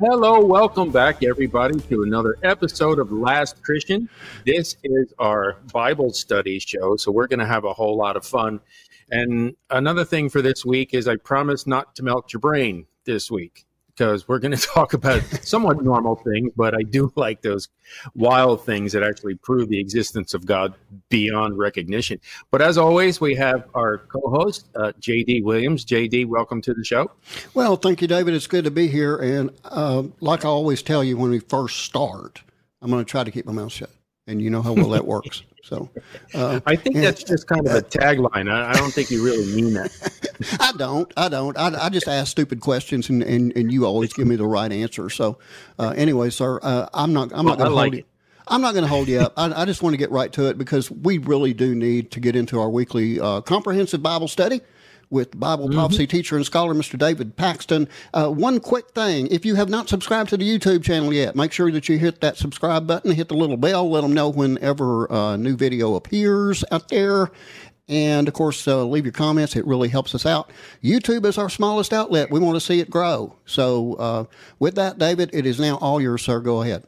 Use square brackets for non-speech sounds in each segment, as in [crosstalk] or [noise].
Hello, welcome back, everybody, to another episode of Last Christian. This is our Bible study show, so we're going to have a whole lot of fun. And another thing for this week is I promise not to melt your brain this week because we're going [laughs] to talk about somewhat normal things, but I do like those wild things that actually prove the existence of God beyond recognition. But as always, we have our co host, uh, JD Williams. JD, welcome to the show. Well, thank you, David. It's good to be here. And uh, like I always tell you when we first start, I'm going to try to keep my mouth shut. And you know how well that works. So uh, I think that's just kind of a tagline. I, I, don't think you really mean that. [laughs] I don't. I don't. I, I, just ask stupid questions, and, and, and you always give me the right answer. So uh, anyway, sir, uh, I'm not. I'm well, not going to hold you. I'm not going to hold you up. I, I, just want to get right to it because we really do need to get into our weekly uh, comprehensive Bible study with Bible mm-hmm. prophecy teacher and scholar Mr. David Paxton. Uh, one quick thing if you have not subscribed to the YouTube channel yet, make sure that you hit that subscribe button, hit the little bell, let them know whenever a uh, new video appears out there. And of course, uh, leave your comments. It really helps us out. YouTube is our smallest outlet. We want to see it grow. So, uh, with that, David, it is now all yours, sir. Go ahead.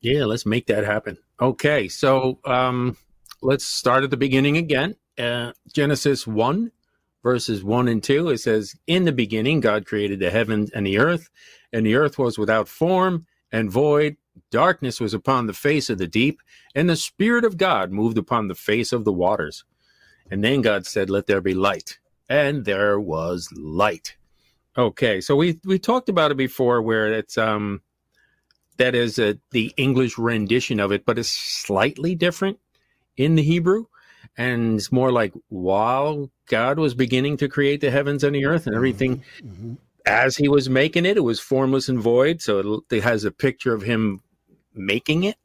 Yeah, let's make that happen. Okay, so um, let's start at the beginning again. Uh, Genesis 1 verses 1 and 2, it says, In the beginning, God created the heavens and the earth, and the earth was without form and void. Darkness was upon the face of the deep, and the Spirit of God moved upon the face of the waters. And then God said, Let there be light. And there was light. Okay, so we we talked about it before where it's um that is a, the English rendition of it, but it's slightly different in the Hebrew and it's more like while God was beginning to create the heavens and the earth and everything mm-hmm. mm-hmm. as he was making it, it was formless and void. So it, it has a picture of him making it.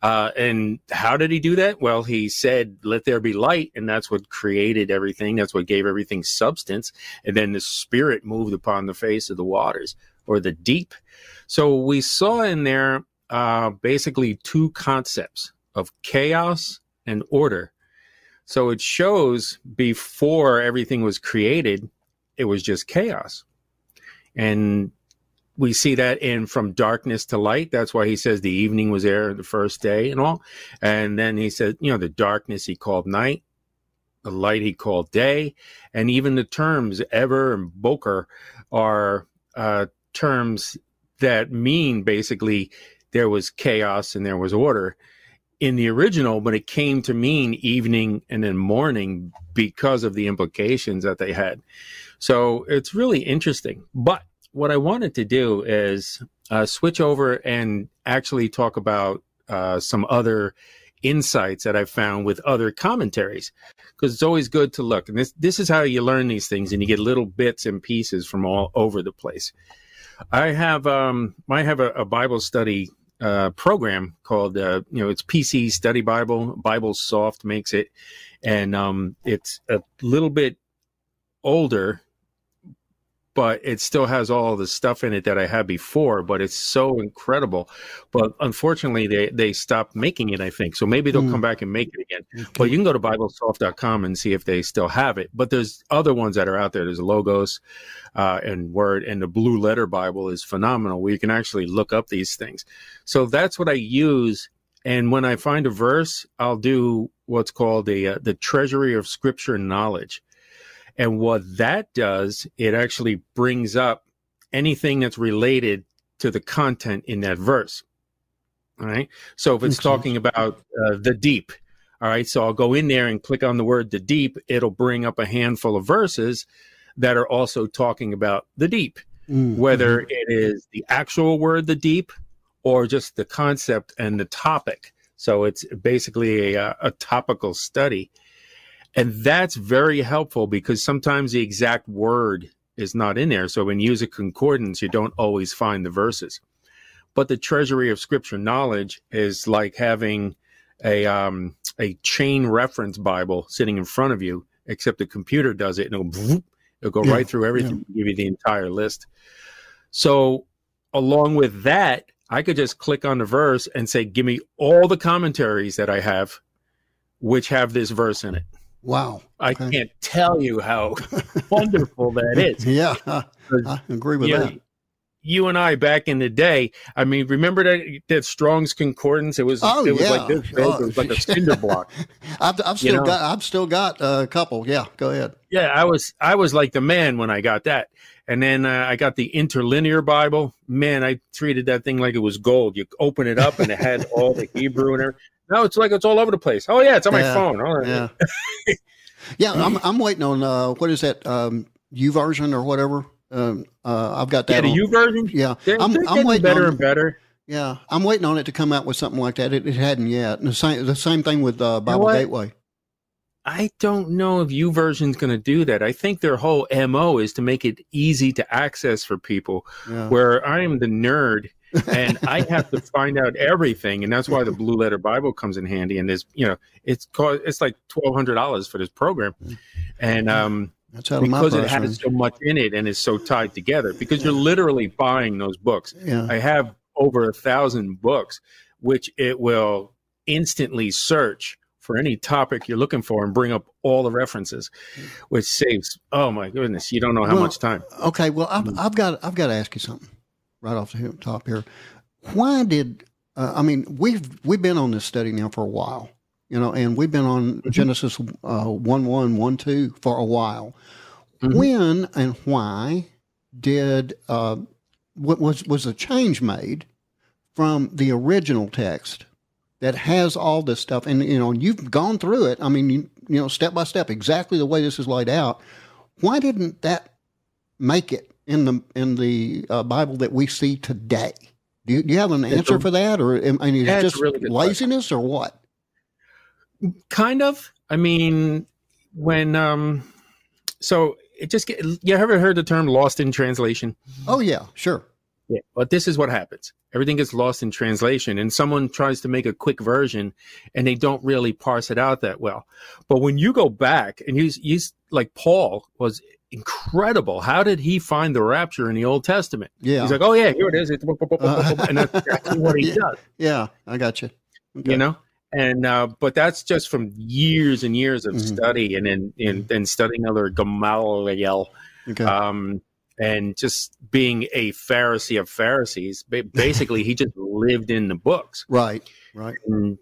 Uh, and how did he do that? Well, he said, let there be light. And that's what created everything. That's what gave everything substance. And then the spirit moved upon the face of the waters or the deep. So we saw in there, uh, basically two concepts of chaos and order so it shows before everything was created, it was just chaos. And we see that in from darkness to light. That's why he says the evening was there the first day and all. And then he said, you know, the darkness he called night, the light he called day. And even the terms erev and boker are uh, terms that mean basically there was chaos and there was order in the original, but it came to mean evening and then morning because of the implications that they had. So it's really interesting. But what I wanted to do is uh, switch over and actually talk about uh, some other insights that I found with other commentaries because it's always good to look. And this this is how you learn these things, and you get little bits and pieces from all over the place. I have um I have a, a Bible study uh, program called uh, you know it's PC Study Bible. BibleSoft makes it, and um, it's a little bit older, but it still has all the stuff in it that I had before. But it's so incredible. But unfortunately, they they stopped making it. I think so. Maybe they'll mm. come back and make it again. Okay. But you can go to BibleSoft.com and see if they still have it. But there's other ones that are out there. There's Logos uh, and Word, and the Blue Letter Bible is phenomenal, where you can actually look up these things. So that's what I use. And when I find a verse, I'll do what's called the uh, the treasury of scripture knowledge. And what that does, it actually brings up anything that's related to the content in that verse. All right. So if it's okay. talking about uh, the deep, all right. So I'll go in there and click on the word the deep. It'll bring up a handful of verses that are also talking about the deep, mm-hmm. whether it is the actual word, the deep, or just the concept and the topic. So it's basically a, a topical study. And that's very helpful because sometimes the exact word is not in there. So when you use a concordance, you don't always find the verses. But the treasury of scripture knowledge is like having a um, a chain reference Bible sitting in front of you, except the computer does it and it'll It'll go yeah, right through everything, yeah. give you the entire list. So, along with that, I could just click on the verse and say, "Give me all the commentaries that I have, which have this verse in it." Wow! I okay. can't tell you how [laughs] wonderful that is. Yeah, I agree with that. you and I back in the day. I mean, remember that that Strong's Concordance? It was oh, it was yeah. like this. Oh. It was like a cinder block. [laughs] I've, I've still you know? got I've still got a couple. Yeah, go ahead. Yeah, I was I was like the man when I got that, and then uh, I got the interlinear Bible. Man, I treated that thing like it was gold. You open it up and it had all the Hebrew in there. Now it's like it's all over the place. Oh yeah, it's on yeah, my phone. All right. Yeah, [laughs] yeah. I'm I'm waiting on uh, what is that um, version or whatever. Um, uh, I've got that. Yeah, the YouVersion. Yeah, they're, I'm, they're I'm waiting better on, and better. Yeah, I'm waiting on it to come out with something like that. It, it hadn't yet. And the same the same thing with uh, Bible you know Gateway. I don't know if YouVersion's going to do that. I think their whole mo is to make it easy to access for people. Yeah. Where I am the nerd and I have to find out everything, and that's why the Blue Letter Bible comes in handy. And there's, you know, it's called it's like twelve hundred dollars for this program, and um, that's because it has so much in it and is so tied together. Because you're literally buying those books. Yeah. I have over a thousand books, which it will instantly search for any topic you're looking for and bring up all the references, which saves. Oh my goodness, you don't know how well, much time. Okay, well I've, I've got I've got to ask you something right off the top here. Why did uh, I mean we've we've been on this study now for a while, you know, and we've been on mm-hmm. Genesis uh, one one one two for a while. Mm-hmm. When and why did uh, what was was a change made from the original text that has all this stuff, and you know you've gone through it. I mean, you, you know, step by step, exactly the way this is laid out. Why didn't that make it in the in the uh, Bible that we see today? Do you, do you have an answer a, for that, or I mean, is it just really laziness question. or what? Kind of. I mean, when um, so it just get, you ever heard the term lost in translation? Oh yeah, sure. Yeah, but this is what happens. Everything gets lost in translation, and someone tries to make a quick version, and they don't really parse it out that well. But when you go back and use use like Paul was incredible. How did he find the rapture in the Old Testament? Yeah, he's like, oh yeah, here it is, uh, and that's exactly what he [laughs] yeah, does. Yeah, I got you. Okay. You know, and uh, but that's just from years and years of mm-hmm. study and then and, and, studying other Gamaliel, okay. um, and just being a Pharisee of Pharisees. Basically, he just lived in the books. Right, right. And,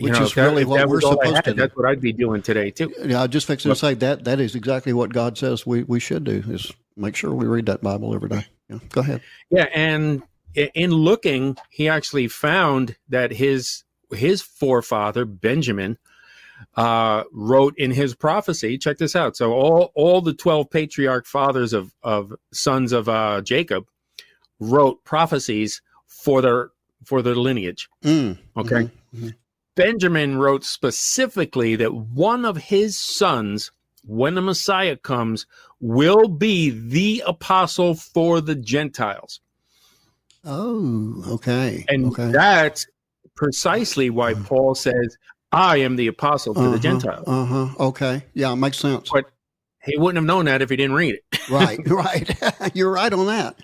Which know, is that, really what we're supposed had, to do. That's what I'd be doing today too. Yeah, I just fixing to say that that is exactly what God says we, we should do is make sure we read that Bible every day. Yeah, go ahead. Yeah, and in looking, he actually found that his his forefather Benjamin uh, wrote in his prophecy. Check this out. So all all the twelve patriarch fathers of of sons of uh, Jacob wrote prophecies for their for their lineage. Mm, okay. Mm-hmm, mm-hmm. Benjamin wrote specifically that one of his sons, when the Messiah comes, will be the apostle for the Gentiles. Oh, okay. And okay. that's precisely why Paul says, I am the apostle to uh-huh, the Gentiles. Uh huh. Okay. Yeah, it makes sense. But he wouldn't have known that if he didn't read it. [laughs] right. Right. [laughs] You're right on that.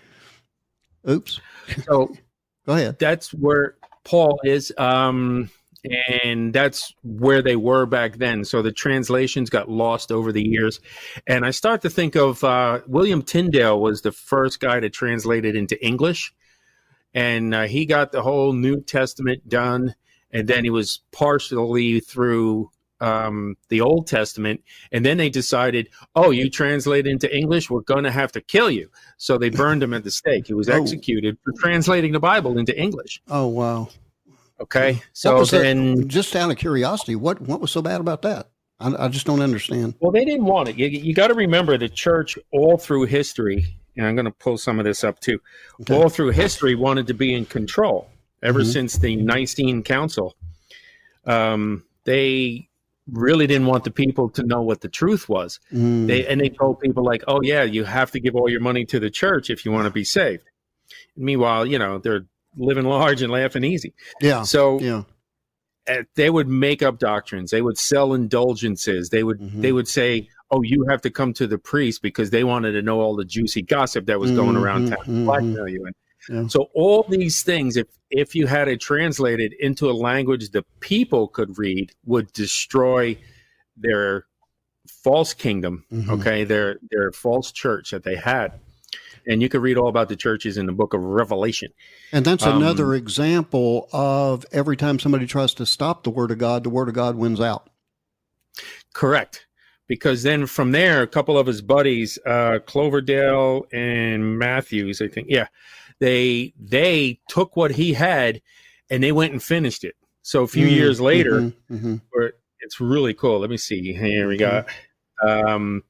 Oops. So [laughs] go ahead. That's where Paul is. Um, and that's where they were back then. So the translations got lost over the years. And I start to think of uh, William Tyndale was the first guy to translate it into English and uh, he got the whole New Testament done, and then he was partially through um, the Old Testament, and then they decided, oh, you translate into English, we're going to have to kill you. So they burned him at the stake. He was [laughs] oh. executed for translating the Bible into English. Oh wow. Okay, so then, that, just out of curiosity, what what was so bad about that? I, I just don't understand. Well, they didn't want it. You, you got to remember the church all through history and I'm going to pull some of this up too, okay. all through history wanted to be in control ever mm-hmm. since the Nicene Council. Um, they really didn't want the people to know what the truth was. Mm. They and they told people like, "Oh yeah, you have to give all your money to the church if you want to be saved." Meanwhile, you know they're living large and laughing easy. Yeah. So yeah. Uh, they would make up doctrines. They would sell indulgences. They would mm-hmm. they would say, oh, you have to come to the priest because they wanted to know all the juicy gossip that was mm-hmm, going around town, mm-hmm. blackmail you. And yeah. so all these things, if if you had it translated into a language the people could read, would destroy their false kingdom. Mm-hmm. Okay, their their false church that they had. And you can read all about the churches in the book of Revelation. And that's um, another example of every time somebody tries to stop the Word of God, the Word of God wins out. Correct. Because then from there, a couple of his buddies, uh, Coverdale and Matthews, I think, yeah, they they took what he had and they went and finished it. So a few mm, years later, mm-hmm, mm-hmm. it's really cool. Let me see. Here we got. Um,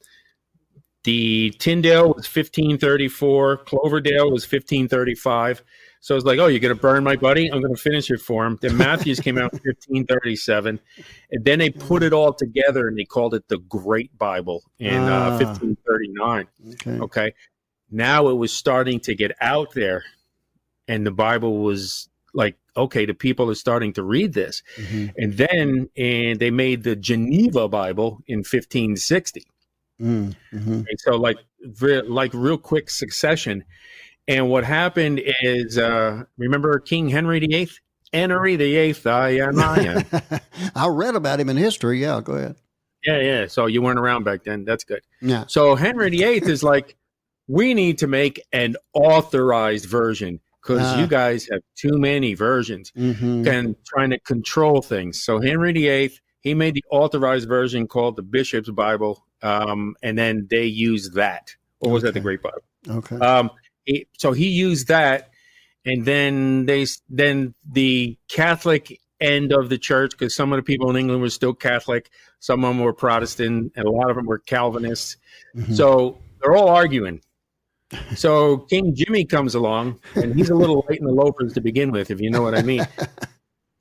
the Tyndale was 1534, Coverdale was 1535. So I was like, oh, you're going to burn my buddy? I'm going to finish it for him. Then Matthews came out [laughs] in 1537. And then they put it all together and they called it the Great Bible in uh, ah. uh, 1539. Okay. okay. Now it was starting to get out there. And the Bible was like, okay, the people are starting to read this. Mm-hmm. And then and they made the Geneva Bible in 1560. Mm-hmm. so like re- like real quick succession. And what happened is, uh, remember King Henry VIII? Henry VIII, I am, I am. [laughs] I read about him in history. Yeah, go ahead. Yeah, yeah. So you weren't around back then. That's good. Yeah. So Henry VIII is like, [laughs] we need to make an authorized version because uh, you guys have too many versions mm-hmm. and trying to control things. So Henry VIII, he made the authorized version called the Bishop's Bible um, and then they used that. Or was okay. that the Great Bible? Okay. Um, he, so he used that, and then they then the Catholic end of the church because some of the people in England were still Catholic, some of them were Protestant, and a lot of them were Calvinists. Mm-hmm. So they're all arguing. So King Jimmy comes along, and he's a little late in the loafers to begin with, if you know what I mean. [laughs]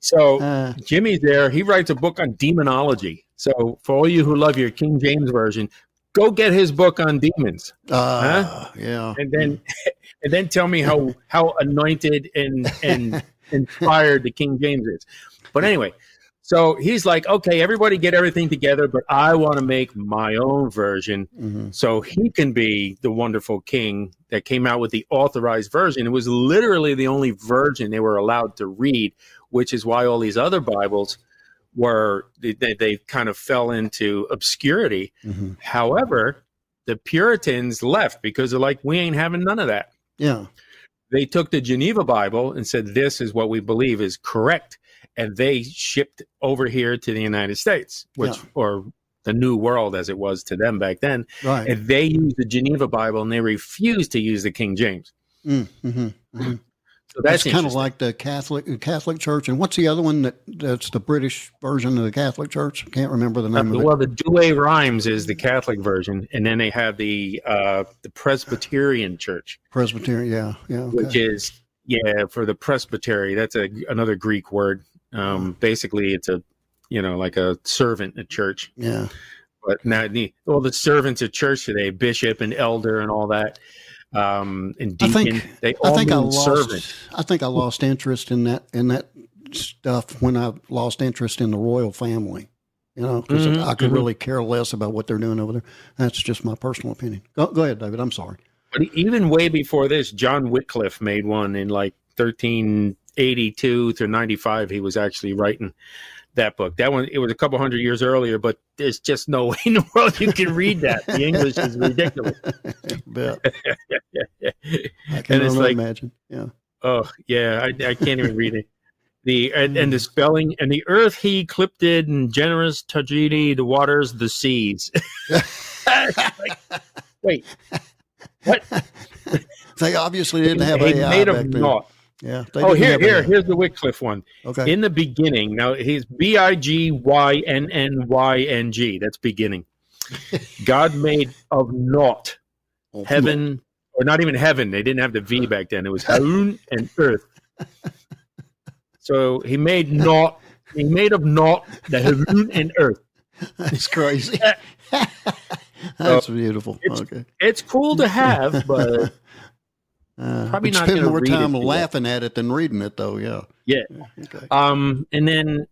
So uh, Jimmy's there. He writes a book on demonology. So for all you who love your King James version, go get his book on demons. Uh, huh? Yeah, and then [laughs] and then tell me how how anointed and and [laughs] inspired the King James is. But anyway, so he's like, okay, everybody get everything together, but I want to make my own version mm-hmm. so he can be the wonderful king that came out with the authorized version. It was literally the only version they were allowed to read which is why all these other Bibles were they, they kind of fell into obscurity. Mm-hmm. However, the Puritans left because they're like, we ain't having none of that. Yeah. They took the Geneva Bible and said, this is what we believe is correct. And they shipped over here to the United States, which, yeah. or the New World as it was to them back then. Right. And they used the Geneva Bible and they refused to use the King James. Mm, mm-hmm, mm-hmm. So that's kind of like the Catholic Catholic Church. And what's the other one that that's the British version of the Catholic Church? I can't remember the name uh, of it. Well, the Douay-Rheims is the Catholic version, and then they have the uh, the Presbyterian Church. Presbyterian, yeah, yeah, okay. which is yeah for the presbytery. That's a another Greek word. Um, basically, it's a you know like a servant at church. Yeah. But now, the, well, the servants at church today, bishop and elder and all that um, and deacon. I think, they all I think I lost, servant. I think I lost interest in that in that stuff when I lost interest in the royal family. You know, because mm-hmm, I could mm-hmm. really care less about what they're doing over there. That's just my personal opinion. Go, go ahead, David. I'm sorry. But even way before this, John Wycliffe made one in like 1382 to 95. He was actually writing that book. That one, it was a couple hundred years earlier, but there's just no [laughs] way in the world you can read that. The English is ridiculous. [laughs] yeah. [laughs] I can only like, imagine. Yeah. Oh yeah, I, I can't even read it. The and, and, the hmm. spelling and the earth he clipped it and generous tragedy the waters the seas. like, wait, what? They obviously didn't have AI made of naught. Yeah. Oh, here, here, here's the Wycliffe one. Okay. In the beginning, now he's B I G Y N N Y N G. That's beginning. [laughs] God made of naught heaven, or not even heaven. They didn't have the V back then. It was heaven and earth. [laughs] So he made naught. He made of naught the heaven and earth. That's crazy. [laughs] That's so beautiful. It's, okay. It's cool to have, but uh, Probably not spend more time laughing at it than reading it, though. Yeah. Yeah. Okay. Um, and then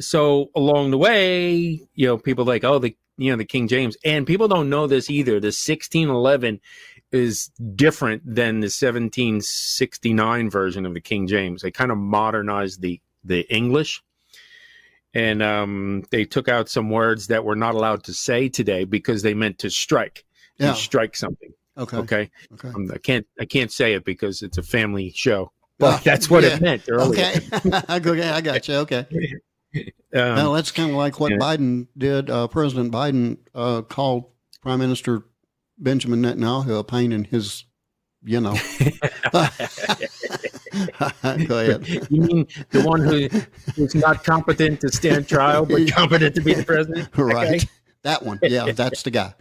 so along the way, you know, people like, oh, the you know the King James, and people don't know this either. The 1611 is different than the 1769 version of the King James. They kind of modernized the the English, and um, they took out some words that we're not allowed to say today because they meant to strike. Yeah. strike something. Okay. Okay. okay. Um, I can't I can't say it because it's a family show. But that's what yeah. it meant earlier. [laughs] Okay. okay, I got you. Okay. [laughs] Um, no, that's kind of like what yeah. Biden did. Uh, President Biden uh, called Prime Minister Benjamin Netanyahu a pain in his, you know. [laughs] Go ahead. You mean the one who is not competent to stand trial, but competent to be the president? Right. Okay. That one. Yeah, that's the guy.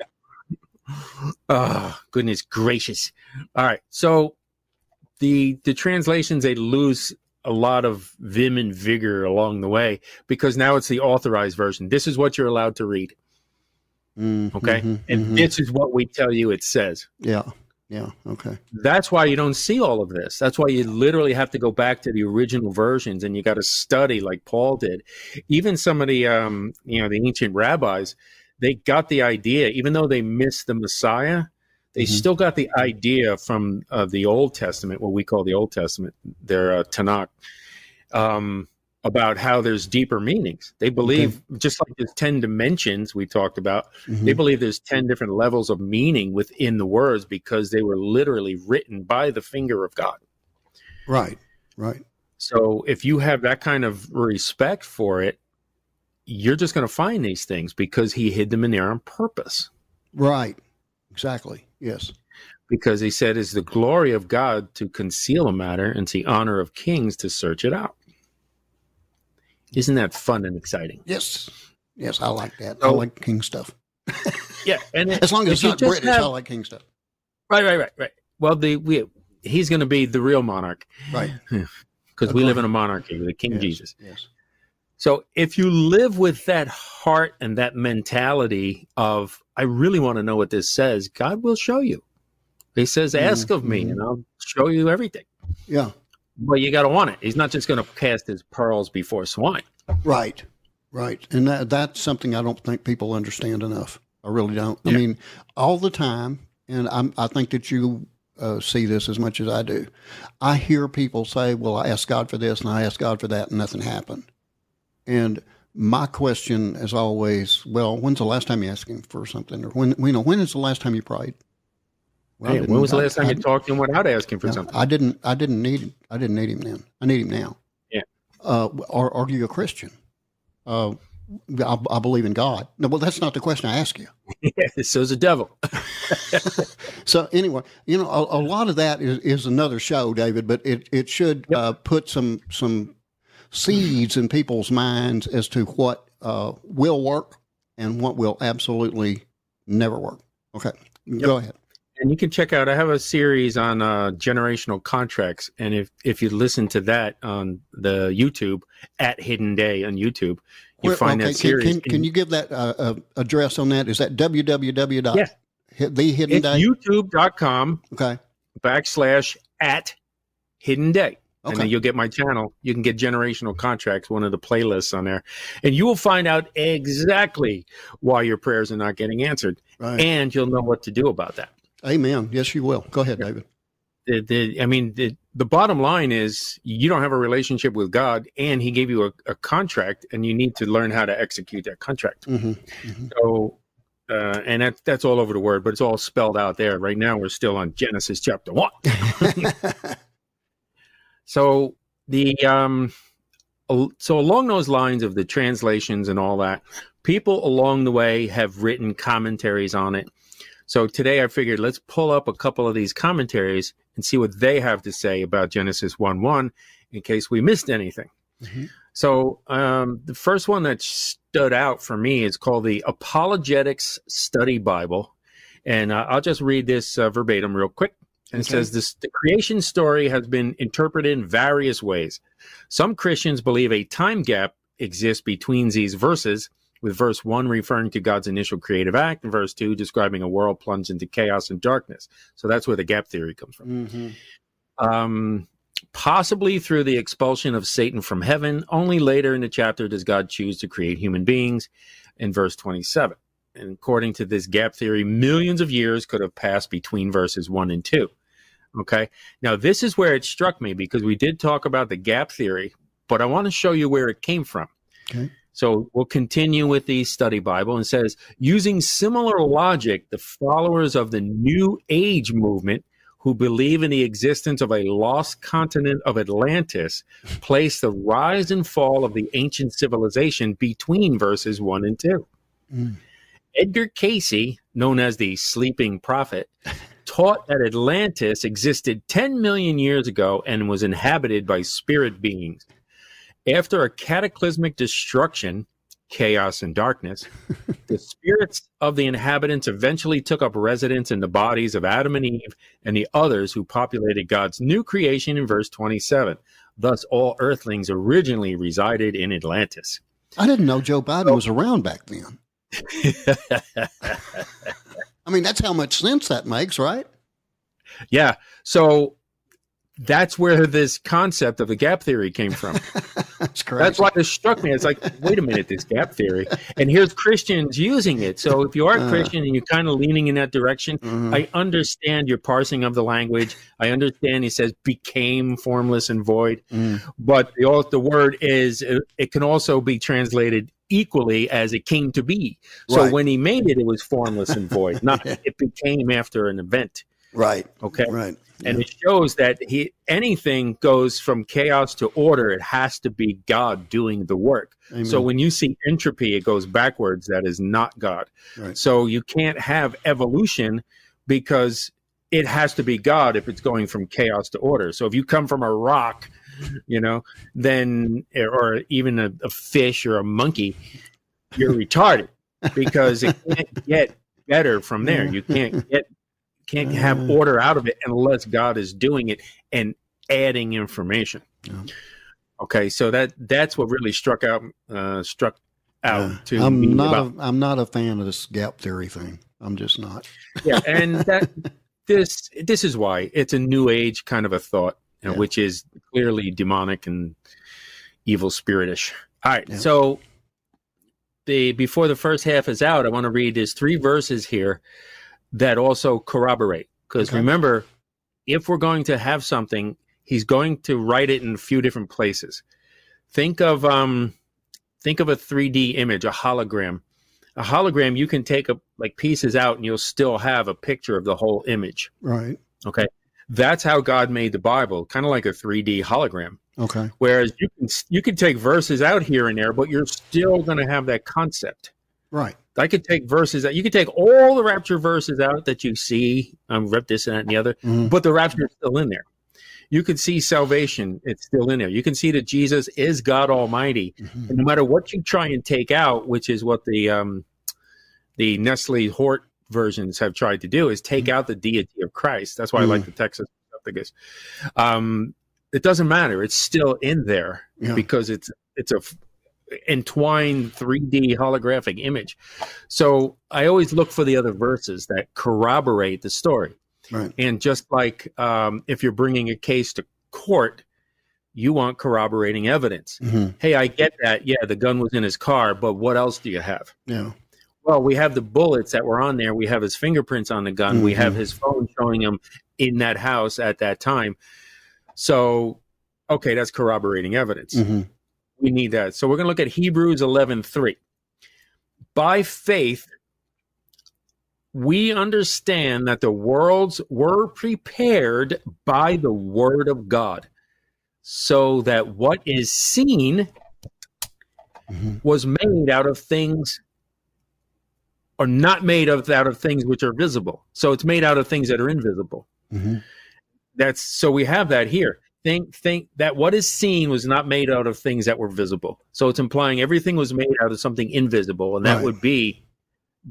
Oh, goodness gracious. All right. So the the translations they lose a lot of vim and vigor along the way because now it's the authorized version. This is what you're allowed to read. Mm-hmm, okay. Mm-hmm, and mm-hmm. this is what we tell you it says. Yeah. Yeah. Okay. That's why you don't see all of this. That's why you literally have to go back to the original versions and you got to study like Paul did. Even some of the, um, you know, the ancient rabbis, they got the idea, even though they missed the Messiah, they mm-hmm. still got the idea from uh, the Old Testament, what we call the Old Testament, their uh, Tanakh, um, about how there's deeper meanings. They believe, okay. just like there's 10 dimensions we talked about, mm-hmm. they believe there's 10 different levels of meaning within the words because they were literally written by the finger of God. Right, right. So if you have that kind of respect for it, you're just going to find these things because he hid them in there on purpose. Right. Exactly. Yes. Because he said, "Is the glory of God to conceal a matter, and the honor of kings to search it out." Isn't that fun and exciting? Yes. Yes, I like that. So, I like king stuff. yeah, and [laughs] as long as it's not British, have, I like king stuff. Right, right, right, right. Well, the we he's going to be the real monarch, right? [laughs] Because we live in a monarchy with the King yes, Jesus. Yes. So if you live with that heart and that mentality of, I really want to know what this says, God will show you. He says, ask mm-hmm. of me mm-hmm. and I'll show you everything. Yeah. But you got to want it. He's not just going to cast his pearls before swine. Right. Right. And that, that's something I don't think people understand enough. I really don't. Yeah. I mean, all the time, and I'm, I think that you uh, see this as much as I do. I hear people say, well, I asked God for this and I asked God for that and nothing happened. And my question is always, well, when's the last time you asked him for something, or when you know when is the last time you prayed? Well, hey, when was the last time I, you talked to him without asking for no, something? I didn't. I didn't need. Him. I didn't need him then. I need him now. Yeah. Uh, are, are you a Christian? Uh, I, I, believe in God. No, well, that's not the question I ask you. [laughs] yeah, so's the devil. [laughs] [laughs] so anyway, you know, a, a, lot of that is, is another show, David. But it it should yep. uh, put some some seeds in people's minds as to what uh, will work and what will absolutely never work. Okay, yep. go ahead. And you can check out. I have a series on uh, generational contracts, and if if you listen to that on the YouTube at Hidden Day on YouTube, you Where, find okay, that series. Can, can, can you give that uh, uh, address on that? Is that www. Yeah. The Hidden it's Day. YouTube.com. Okay. Backslash at Hidden Day. Okay. And then you'll get my channel. You can get generational contracts, one of the playlists on there, and you will find out exactly why your prayers are not getting answered, right. and you'll know what to do about that. Amen. Yes, you will. Go ahead, David. The, the, I mean, the, the bottom line is you don't have a relationship with God, and He gave you a, a contract, and you need to learn how to execute that contract. Mm-hmm. Mm-hmm. So, uh, and that, that's all over the word, but it's all spelled out there. Right now, we're still on Genesis chapter one. [laughs] [laughs] So the um, so along those lines of the translations and all that, people along the way have written commentaries on it. So today I figured let's pull up a couple of these commentaries and see what they have to say about Genesis 1 1 in case we missed anything. Mm-hmm. So um, the first one that stood out for me is called the Apologetics Study Bible. And uh, I'll just read this uh, verbatim real quick. And okay. it says this the creation story has been interpreted in various ways. Some Christians believe a time gap exists between these verses, with verse 1 referring to God's initial creative act, and verse 2 describing a world plunged into chaos and darkness. So that's where the gap theory comes from. Mm-hmm. Um, possibly through the expulsion of Satan from heaven, only later in the chapter does God choose to create human beings in verse 27. And according to this gap theory, millions of years could have passed between verses 1 and 2. Okay. Now, this is where it struck me because we did talk about the gap theory, but I want to show you where it came from. Okay. So we'll continue with the study Bible and says, using similar logic, the followers of the New Age movement who believe in the existence of a lost continent of Atlantis place the rise and fall of the ancient civilization between verses 1 and 2. Mm. Edgar Cayce, known as the sleeping prophet, taught that Atlantis existed 10 million years ago and was inhabited by spirit beings. After a cataclysmic destruction, chaos and darkness, [laughs] the spirits of the inhabitants eventually took up residence in the bodies of Adam and Eve and the others who populated God's new creation in verse 27. Thus, all earthlings originally resided in Atlantis. I didn't know Joe Biden was around back then. [laughs] I mean, that's how much sense that makes, right? Yeah. So that's where this concept of the gap theory came from. [laughs] that's correct. That's why this struck me. It's like, wait a minute, this gap theory, and here's Christians using it. So if you are a Christian and you're kind of leaning in that direction, mm-hmm. I understand your parsing of the language. I understand he says became formless and void, mm. but the the word is it can also be translated equally as it came to be. So right. when he made it, it was formless and void. Not [laughs] it became after an event. Right. Okay. Right and it shows that he anything goes from chaos to order it has to be god doing the work. Amen. so when you see entropy it goes backwards that is not god. Right. so you can't have evolution because it has to be god if it's going from chaos to order. So if you come from a rock you know then or even a, a fish or a monkey you're retarded [laughs] because it can't get better from there. You can't get can't have mm. order out of it unless God is doing it and adding information. Yeah. Okay, so that that's what really struck out uh, struck out yeah. to I'm me. Not about, a, I'm not a fan of this gap theory thing. I'm just not. yeah, and that [laughs] this this is why it's a new age kind of a thought, yeah. which is clearly demonic and evil spiritish. All right, so the before the first half is out, I want to read these three verses here that also corroborate. Because okay. remember, if we're going to have something, he's going to write it in a few different places. Think of um, think of a 3D image, a hologram. A hologram, you can take a, like pieces out, and you'll still have a picture of the whole image. Right. Okay. That's how God made the Bible, kind of like a 3D hologram. Okay. Whereas you can you can take verses out here and there, but you're still going to have that concept. Right. I could take verses that you could take all the rapture verses out that you see, um, rep this and that and the other, mm-hmm. but the rapture is still in there. You can see salvation; it's still in there. You can see that Jesus is God Almighty, mm-hmm. and no matter what you try and take out, which is what the um, the Nestle Hort versions have tried to do, is take mm-hmm. out the deity of Christ. That's why. I like the Texas. Um, it doesn't matter; it's still in there yeah. because it's it's a entwined 3D holographic image. So I always look for the other verses that corroborate the story. Right. And just like um, if you're bringing a case to court, you want corroborating evidence. Mm-hmm. Hey, I get that. Yeah, the gun was in his car, but what else do you have? Yeah. Well, we have the bullets that were on there. We have his fingerprints on the gun. Mm-hmm. We have his phone showing him in that house at that time. So, okay, that's corroborating evidence. Mm-hmm we need that. So we're going to look at Hebrews 11:3. By faith we understand that the worlds were prepared by the word of God, so that what is seen mm-hmm. was made out of things or not made of out of things which are visible. So it's made out of things that are invisible. Mm-hmm. That's so we have that here think think that what is seen was not made out of things that were visible. So it's implying everything was made out of something invisible, and that right. would be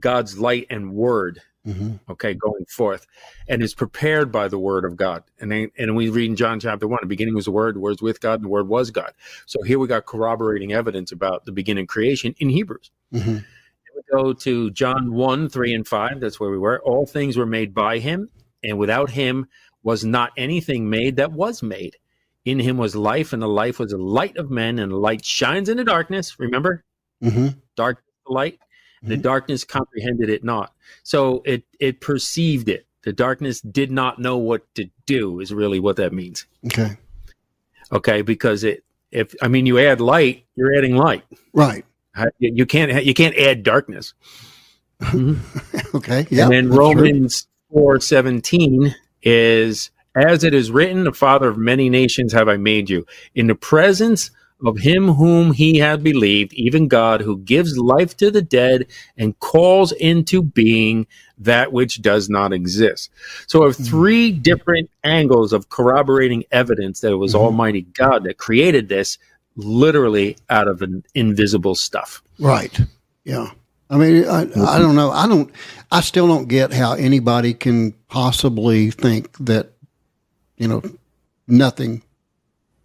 God's light and word. Mm-hmm. Okay, going forth, and is prepared by the word of God. And and we read in John chapter one, the beginning was the word, the word was with God, and the word was God. So here we got corroborating evidence about the beginning creation in Hebrews. Mm-hmm. We go to John 1, 3, and 5. That's where we were. All things were made by him, and without him was not anything made that was made. In him was life, and the life was the light of men, and the light shines in the darkness. Remember? Mm-hmm. Dark light. Mm-hmm. The darkness comprehended it not. So it it perceived it. The darkness did not know what to do, is really what that means. Okay. Okay, because it if I mean you add light, you're adding light. Right. You can't you can't add darkness. [laughs] Mm-hmm. okay. Yeah. And then Romans four seventeen is as it is written, the father of many nations have I made you. In the presence of him whom he had believed, even God, who gives life to the dead and calls into being that which does not exist. So, of hmm. three different angles of corroborating evidence that it was mm-hmm. Almighty God that created this, literally out of an invisible stuff. Right. Yeah. I mean, I, I don't know. I don't. I still don't get how anybody can possibly think that, you know, nothing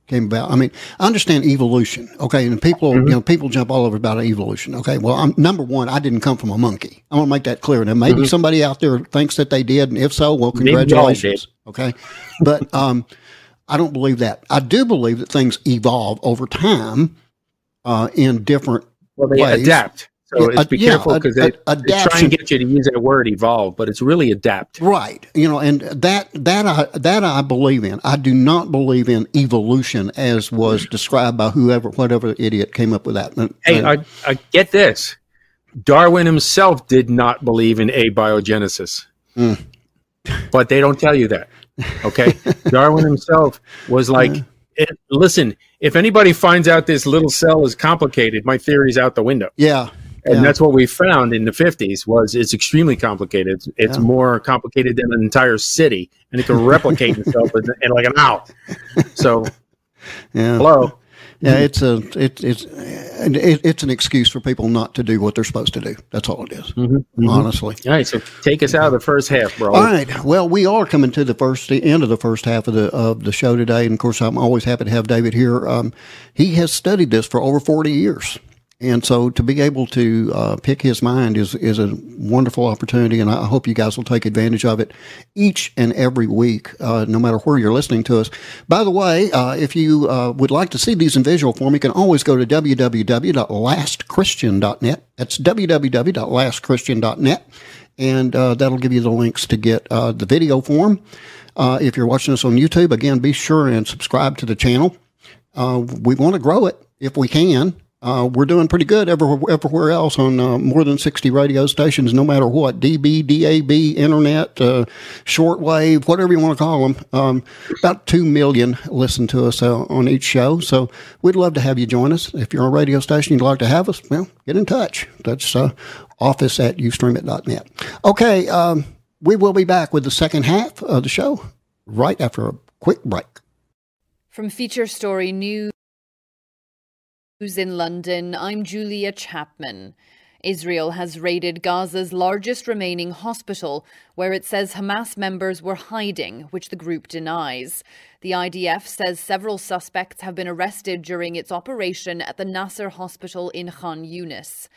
came about. I mean, I understand evolution, okay, and people, mm-hmm. you know, people jump all over about evolution. Okay, well, I'm, number one, I didn't come from a monkey. I want to make that clear. Now, maybe mm-hmm. somebody out there thinks that they did, and if so, well, congratulations. Okay, but um, I don't believe that. I do believe that things evolve over time uh, in different well, they ways. adapt. So yeah, be yeah, careful because they, they try and get you to use that word evolve, but it's really adapt. Right. You know, and that that I that I believe in. I do not believe in evolution as was described by whoever whatever idiot came up with that. Hey, I, I get this. Darwin himself did not believe in abiogenesis. Mm. But they don't tell you that. Okay? [laughs] Darwin himself was like it, listen, if anybody finds out this little cell is complicated, my theory's out the window. Yeah, and yeah. that's what we found in the 50s was it's extremely complicated it's, yeah. more complicated than an entire city and it can replicate [laughs] itself in, in, like an hour so [laughs] yeah hello yeah it's a it, it's it, it's an excuse for people not to do what they're supposed to do that's all it is, mm-hmm. mm-hmm. honestly all right so take us out of the first half bro all right well we are coming to the first the end of the first half of the of the show today and of course i'm always happy to have david here um, he has studied this for over 40 years and so to be able to uh, pick his mind is, is a wonderful opportunity, and I hope you guys will take advantage of it each and every week, uh, no matter where you're listening to us. By the way, uh, if you uh, would like to see these in visual form, you can always go to www.lastchristian.net. That's www.lastchristian.net, and uh, that'll give you the links to get uh, the video form. if you're watching us on YouTube, again, be sure and subscribe to the channel. we want to grow it if we can. Uh, we're doing pretty good everywhere, everywhere else on uh, more than 60 radio stations, no matter what DB, DAB, internet, uh, shortwave, whatever you want to call them. Um, about 2 million listen to us uh, on each show. So we'd love to have you join us. If you're on a radio station you'd like to have us, well, get in touch. That's uh, office at ustreamit.net. Okay, um, we will be back with the second half of the show right after a quick break. From Feature Story News. News in London, I'm Julia Chapman. Israel has raided Gaza's largest remaining hospital, where it says Hamas members were hiding, which the group denies. The IDF says several suspects have been arrested during its operation at the Nasser hospital in Khan Yunis.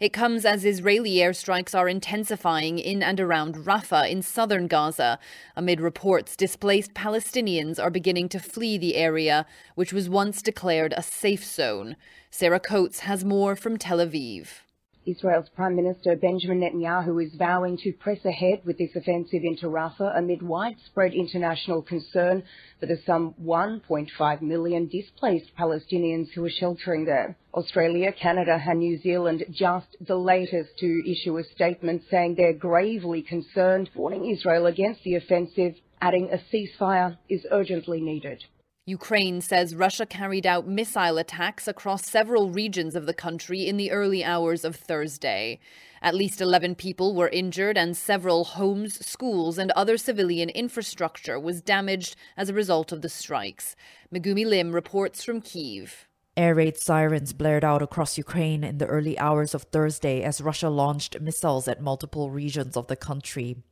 It comes as Israeli airstrikes are intensifying in and around Rafah in southern Gaza, amid reports displaced Palestinians are beginning to flee the area, which was once declared a safe zone. Sarah Coates has more from Tel Aviv. Israel's Prime Minister Benjamin Netanyahu is vowing to press ahead with this offensive into Rafah amid widespread international concern for the some 1.5 million displaced Palestinians who are sheltering there. Australia, Canada and New Zealand just the latest to issue a statement saying they're gravely concerned, warning Israel against the offensive, adding a ceasefire is urgently needed. Ukraine says Russia carried out missile attacks across several regions of the country in the early hours of Thursday. At least 11 people were injured, and several homes, schools, and other civilian infrastructure was damaged as a result of the strikes. Megumi Lim reports from Kiev. Air raid sirens blared out across Ukraine in the early hours of Thursday as Russia launched missiles at multiple regions of the country.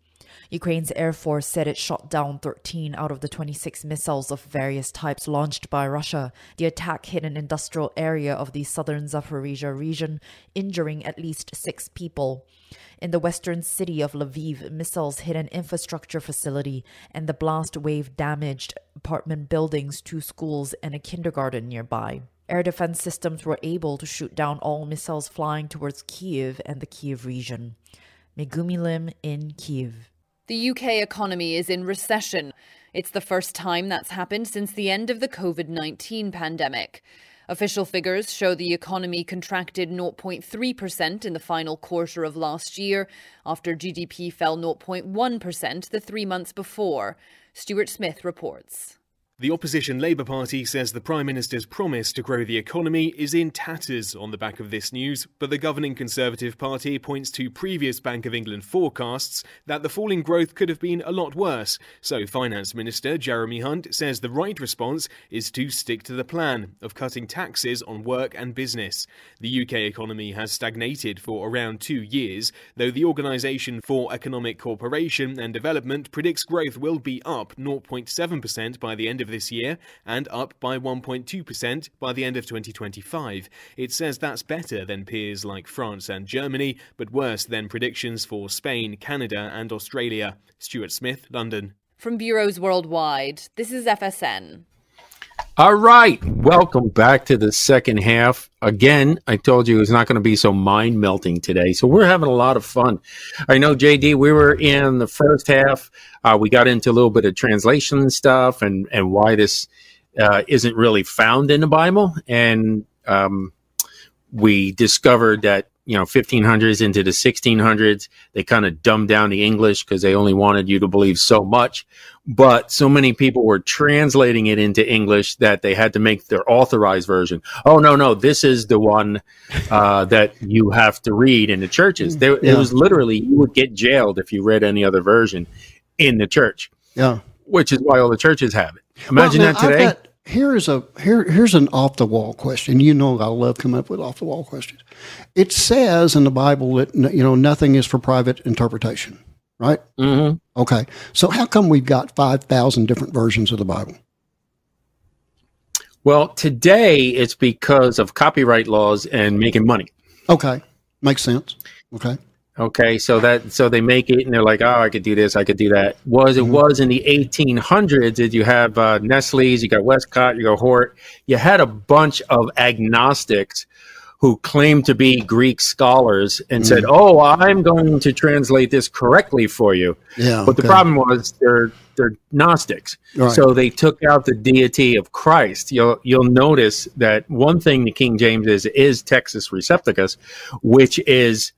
Ukraine's Air Force said it shot down 13 out of the 26 missiles of various types launched by Russia. The attack hit an industrial area of the southern Zaporizhia region, injuring at least six people. In the western city of Lviv, missiles hit an infrastructure facility, and the blast wave damaged apartment buildings, two schools, and a kindergarten nearby. Air defense systems were able to shoot down all missiles flying towards Kiev and the Kiev region. Megumi Lim in Kiev. The UK economy is in recession. It's the first time that's happened since the end of the COVID 19 pandemic. Official figures show the economy contracted 0.3% in the final quarter of last year, after GDP fell 0.1% the three months before. Stuart Smith reports. The opposition Labour Party says the Prime Minister's promise to grow the economy is in tatters on the back of this news, but the governing Conservative Party points to previous Bank of England forecasts that the falling growth could have been a lot worse. So, Finance Minister Jeremy Hunt says the right response is to stick to the plan of cutting taxes on work and business. The UK economy has stagnated for around two years, though the Organisation for Economic Cooperation and Development predicts growth will be up 0.7% by the end of of this year and up by 1.2% by the end of 2025. It says that's better than peers like France and Germany, but worse than predictions for Spain, Canada, and Australia. Stuart Smith, London. From bureaus worldwide, this is FSN. All right. Welcome back to the second half. Again, I told you it's not going to be so mind melting today. So we're having a lot of fun. I know, JD, we were in the first half. Uh, we got into a little bit of translation stuff and, and why this uh, isn't really found in the Bible. And um, we discovered that you know 1500s into the 1600s they kind of dumbed down the english because they only wanted you to believe so much but so many people were translating it into english that they had to make their authorized version. Oh no no this is the one uh, that you have to read in the churches. There, yeah. it was literally you would get jailed if you read any other version in the church. Yeah. Which is why all the churches have it. Imagine well, that today. here is a here here's an off the wall question. You know I love coming up with off the wall questions. It says in the Bible that you know nothing is for private interpretation, right? Mm-hmm. Okay, so how come we've got five thousand different versions of the Bible? Well, today it's because of copyright laws and making money. Okay, makes sense. Okay. Okay, so that so they make it and they're like, oh, I could do this, I could do that. Was it mm-hmm. was in the 1800s? Did you have uh, Nestle's? You got Westcott, you got Hort. You had a bunch of agnostics who claimed to be Greek scholars and mm-hmm. said, "Oh, I'm going to translate this correctly for you." Yeah, but okay. the problem was they're they're Gnostics, right. so they took out the deity of Christ. You'll you'll notice that one thing the King James is is Textus Receptus, which is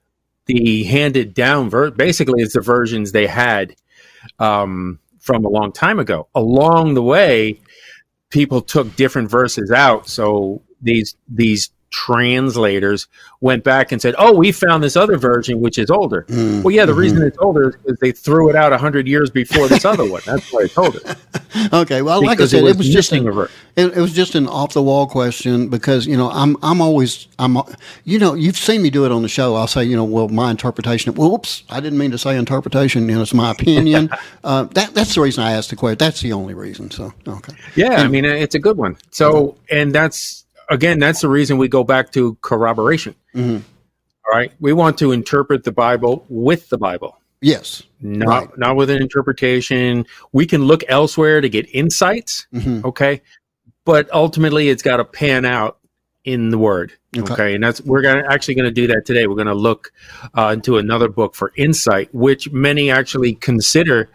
the handed down ver- basically it's the versions they had um, from a long time ago. Along the way, people took different verses out. So these these translators went back and said, "Oh, we found this other version which is older." Mm, well, yeah, the mm-hmm. reason it's older is because they threw it out hundred years before this other one. That's why I told it. okay, well, like I said, it was, it was just an, it, it, was just an off the wall question because you know I'm I'm always I'm you know you've seen me do it on the show. I'll say you know well my interpretation. Whoops, I didn't mean to say interpretation. You know, it's my opinion. [laughs] uh, that that's the reason I asked the question. That's the only reason. So okay. Yeah, and, I mean it's a good one. So and that's again, that's the reason we go back to corroboration. Mm-hmm. All right, we want to interpret the Bible with the Bible. Yes, not right. not with an interpretation. We can look elsewhere to get insights. Mm-hmm. Okay, but ultimately, it's got to pan out in the Word. Okay, okay? and that's we're gonna actually going to do that today. We're going to look uh, into another book for insight, which many actually consider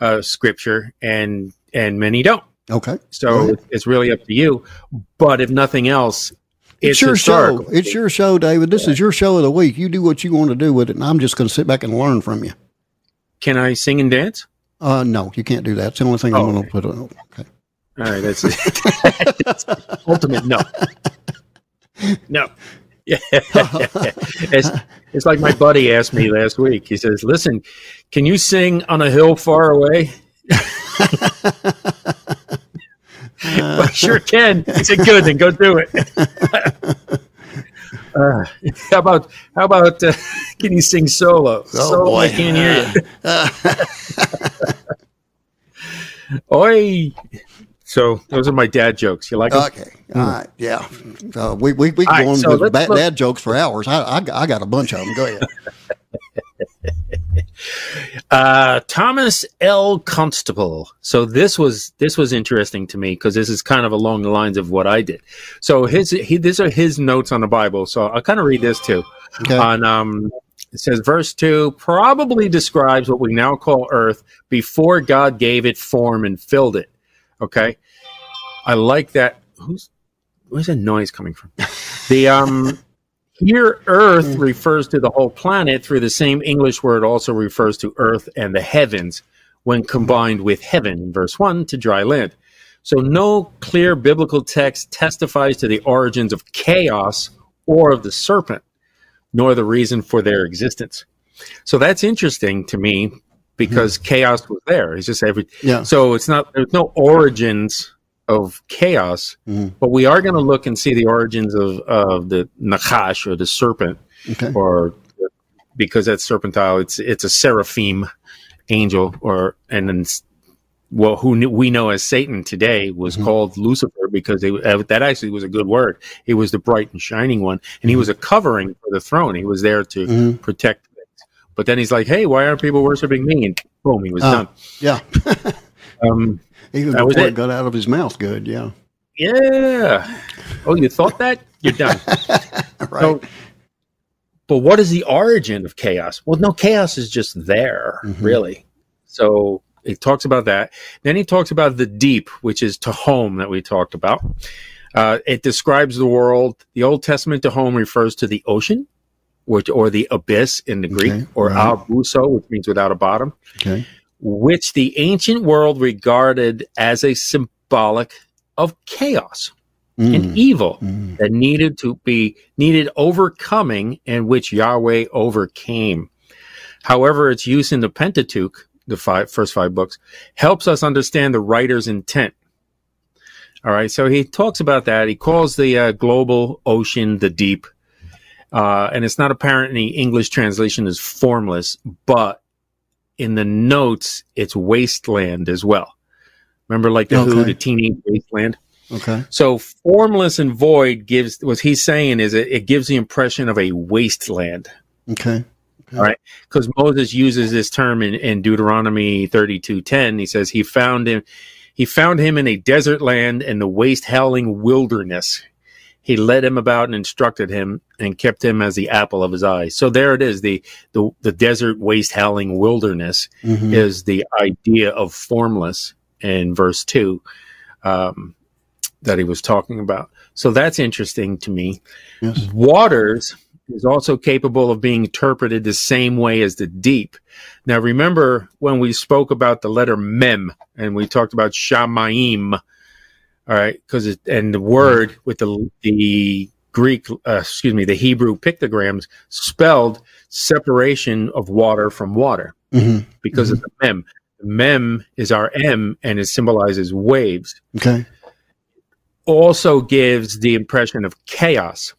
uh, Scripture, and and many don't. Okay. So it's really up to you. But if nothing else, it's, it's your historical. show. It's your show, David. This yeah. is your show of the week. You do what you want to do with it, and I'm just going to sit back and learn from you. Can I sing and dance? Uh, no, you can't do that. It's the only thing oh, I'm going to put on. Okay. All right, that's, that's [laughs] ultimate no. No. Yeah. [laughs] it's, it's like my buddy asked me last week. He says, Listen, can you sing on a hill far away? [laughs] Uh, sure can. He said, "Good, then go do it." [laughs] uh, how about how about uh, can you sing solo? Oh, solo, boy. I can't hear you. [laughs] Oi. So those are my dad jokes. You like them? Okay. All right. Yeah. Uh, we we we go right, on so with bad, dad jokes for hours. I, I I got a bunch of them. Go ahead. [laughs] Uh, Thomas L. Constable. So this was this was interesting to me because this is kind of along the lines of what I did. So his he, these are his notes on the Bible. So I'll kind of read this too. Okay. On um, it says verse two probably describes what we now call Earth before God gave it form and filled it. Okay, I like that. Who's where's that noise coming from? The um, here Earth refers to the whole planet through the same English word also refers to Earth and the heavens when combined with heaven in verse one to dry land. So no clear biblical text testifies to the origins of chaos or of the serpent, nor the reason for their existence. So that's interesting to me because mm-hmm. chaos was there. It's just every yeah. So it's not there's no origins of chaos, mm-hmm. but we are going to look and see the origins of, of the Nachash or the serpent, okay. or because that's serpentile. It's it's a seraphim angel, or and then well, who we know as Satan today was mm-hmm. called Lucifer because they, uh, that actually was a good word. He was the bright and shining one, and he was a covering for the throne. He was there to mm-hmm. protect things. But then he's like, "Hey, why aren't people worshiping me?" And boom, he was uh, done. Yeah. [laughs] um, Even that before it got out of his mouth, good. Yeah. Yeah. Oh, you thought that? You're done. [laughs] right. So, but what is the origin of chaos? Well, no, chaos is just there, mm-hmm. really. So he talks about that. Then he talks about the deep, which is tehom that we talked about. Uh, it describes the world. The Old Testament tehom refers to the ocean, which or the abyss in the Greek, okay, or right. abuso, which means without a bottom, okay. Which the ancient world regarded as a symbolic of chaos mm. and evil mm. that needed to be needed overcoming, and which Yahweh overcame. However, its use in the Pentateuch the five first five books, helps us understand the writer's intent. All right, so he talks about that. He calls the uh, global ocean the deep, uh, and it's not apparent in the English translation is formless, but in the notes it's wasteland as well. Remember, like the okay. Who, the teenage wasteland. Okay. So formless and void gives what he's saying is it, it gives the impression of a wasteland. Okay. All right. Because Moses uses this term in, in Deuteronomy 32:10. He says he found him he found him in a desert land in the waste howling wilderness. He led him about and instructed him and kept him as the apple of his eye. So there it is. The the, the desert waste howling wilderness mm-hmm. is the idea of formless in verse two um, that he was talking about. So that's interesting to me. Yes. Waters is also capable of being interpreted the same way as the deep. Now, remember when we spoke about the letter mem and we talked about shamaim, all right, because it and the word with the the Greek, uh, excuse me, the Hebrew pictograms spelled separation of water from water mm-hmm. because mm-hmm. of the mem. Mem is our M and it symbolizes waves. Okay. Also gives the impression of chaos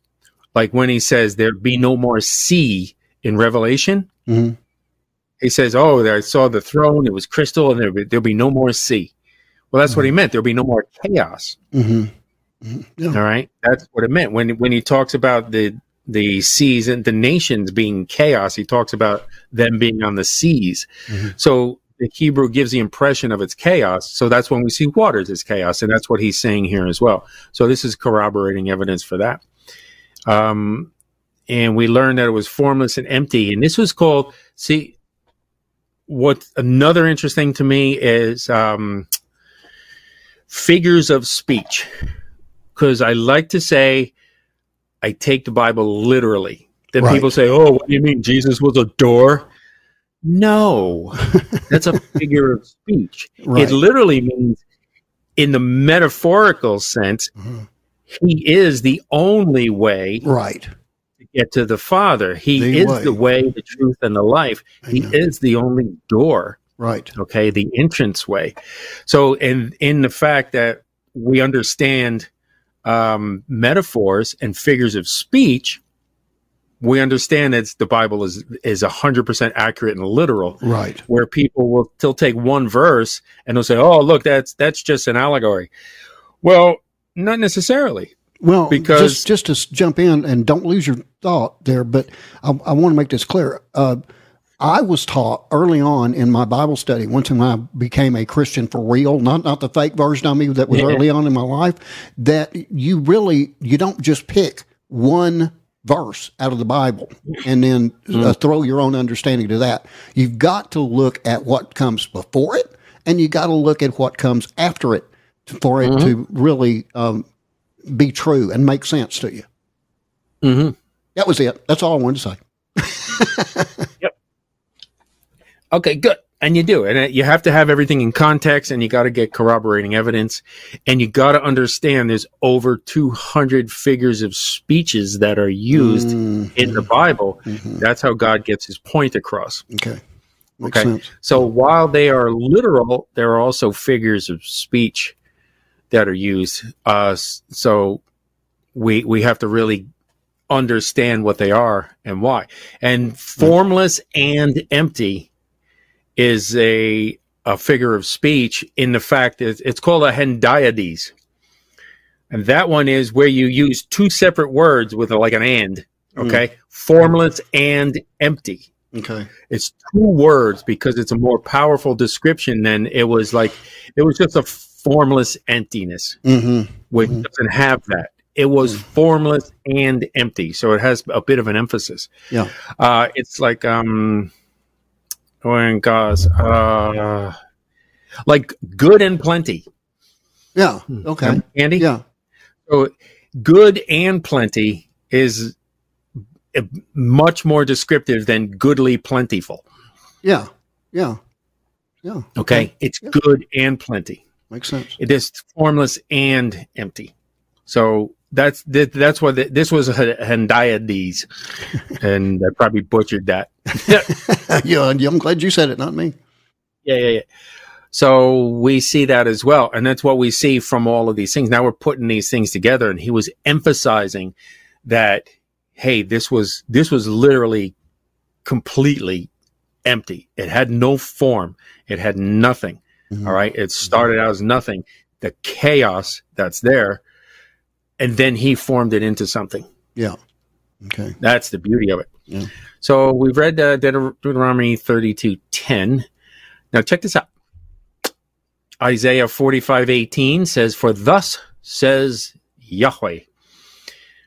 like when he says there be no more sea in Revelation. Mm-hmm. He says, "Oh, I saw the throne; it was crystal, and there'll be, there'll be no more sea." Well, that's what he meant. There'll be no more chaos. Mm-hmm. mm-hmm. Yeah. All right, that's what it meant when when he talks about the the seas and the nations being chaos. He talks about them being on the seas. Mm-hmm. So the Hebrew gives the impression of its chaos. So that's when we see waters as chaos, and that's what he's saying here as well. So this is corroborating evidence for that. Um, and we learned that it was formless and empty. And this was called, see, what another interesting to me is um, figures of speech. Because I like to say, I take the Bible literally. Then right. people say, oh, what do you mean? Jesus was a door? No, [laughs] that's a figure of speech. Right. It literally means, in the metaphorical sense, mm-hmm he is the only way right to get to the father he the is way. the way the truth and the life he is the only door right okay the entrance way so in in the fact that we understand um, metaphors and figures of speech we understand that the Bible is is hundred percent accurate and literal. Right. Where people will still take one verse and they'll say, "Oh, look, that's that's just an allegory." Well, not necessarily. Well, because just, just to jump in and don't lose your thought there, but I, I want to make this clear. Uh, I was taught early on in my Bible study, once when I became a Christian for real, not not the fake version of me that was yeah. early on in my life, that you really you don't just pick one verse out of the Bible and then mm. uh, throw your own understanding to that. You've got to look at what comes before it, and you got to look at what comes after it for it mm-hmm. to really um, be true and make sense to you. Mm-hmm. That was it. That's all I wanted to say. [laughs] Okay, good. And you do. And uh, you have to have everything in context and you got to get corroborating evidence. And you got to understand there's over 200 figures of speeches that are used mm-hmm. in the Bible. Mm-hmm. That's how God gets his point across. Okay. Makes okay. Sense. So while they are literal, there are also figures of speech that are used. Uh, so we we have to really understand what they are and why. And formless and empty is a a figure of speech in the fact that it's called a hendiadys. And that one is where you use two separate words with a, like an and, okay? Mm. Formless and empty. Okay. It's two words because it's a more powerful description than it was like it was just a formless emptiness, mm-hmm. which mm-hmm. doesn't have that. It was mm-hmm. formless and empty, so it has a bit of an emphasis. Yeah, uh, it's like um, when God's uh, like good and plenty. Yeah. Hmm. Okay. Andy. Yeah. So good and plenty is much more descriptive than goodly plentiful. Yeah. Yeah. Yeah. Okay. okay. It's yeah. good and plenty. Makes sense. It is formless and empty. So that's that's what the, this was a hendiadys, [laughs] and I probably butchered that. yeah, [laughs] I'm glad you said it, not me. Yeah, yeah, yeah. So we see that as well, and that's what we see from all of these things. Now we're putting these things together, and he was emphasizing that, hey, this was this was literally completely empty. It had no form. It had nothing. Mm-hmm. All right. It started out as nothing, the chaos that's there, and then he formed it into something. Yeah. Okay. That's the beauty of it. Yeah. So we've read uh, Deuteronomy 32 10. Now check this out. Isaiah 45 18 says, For thus says Yahweh,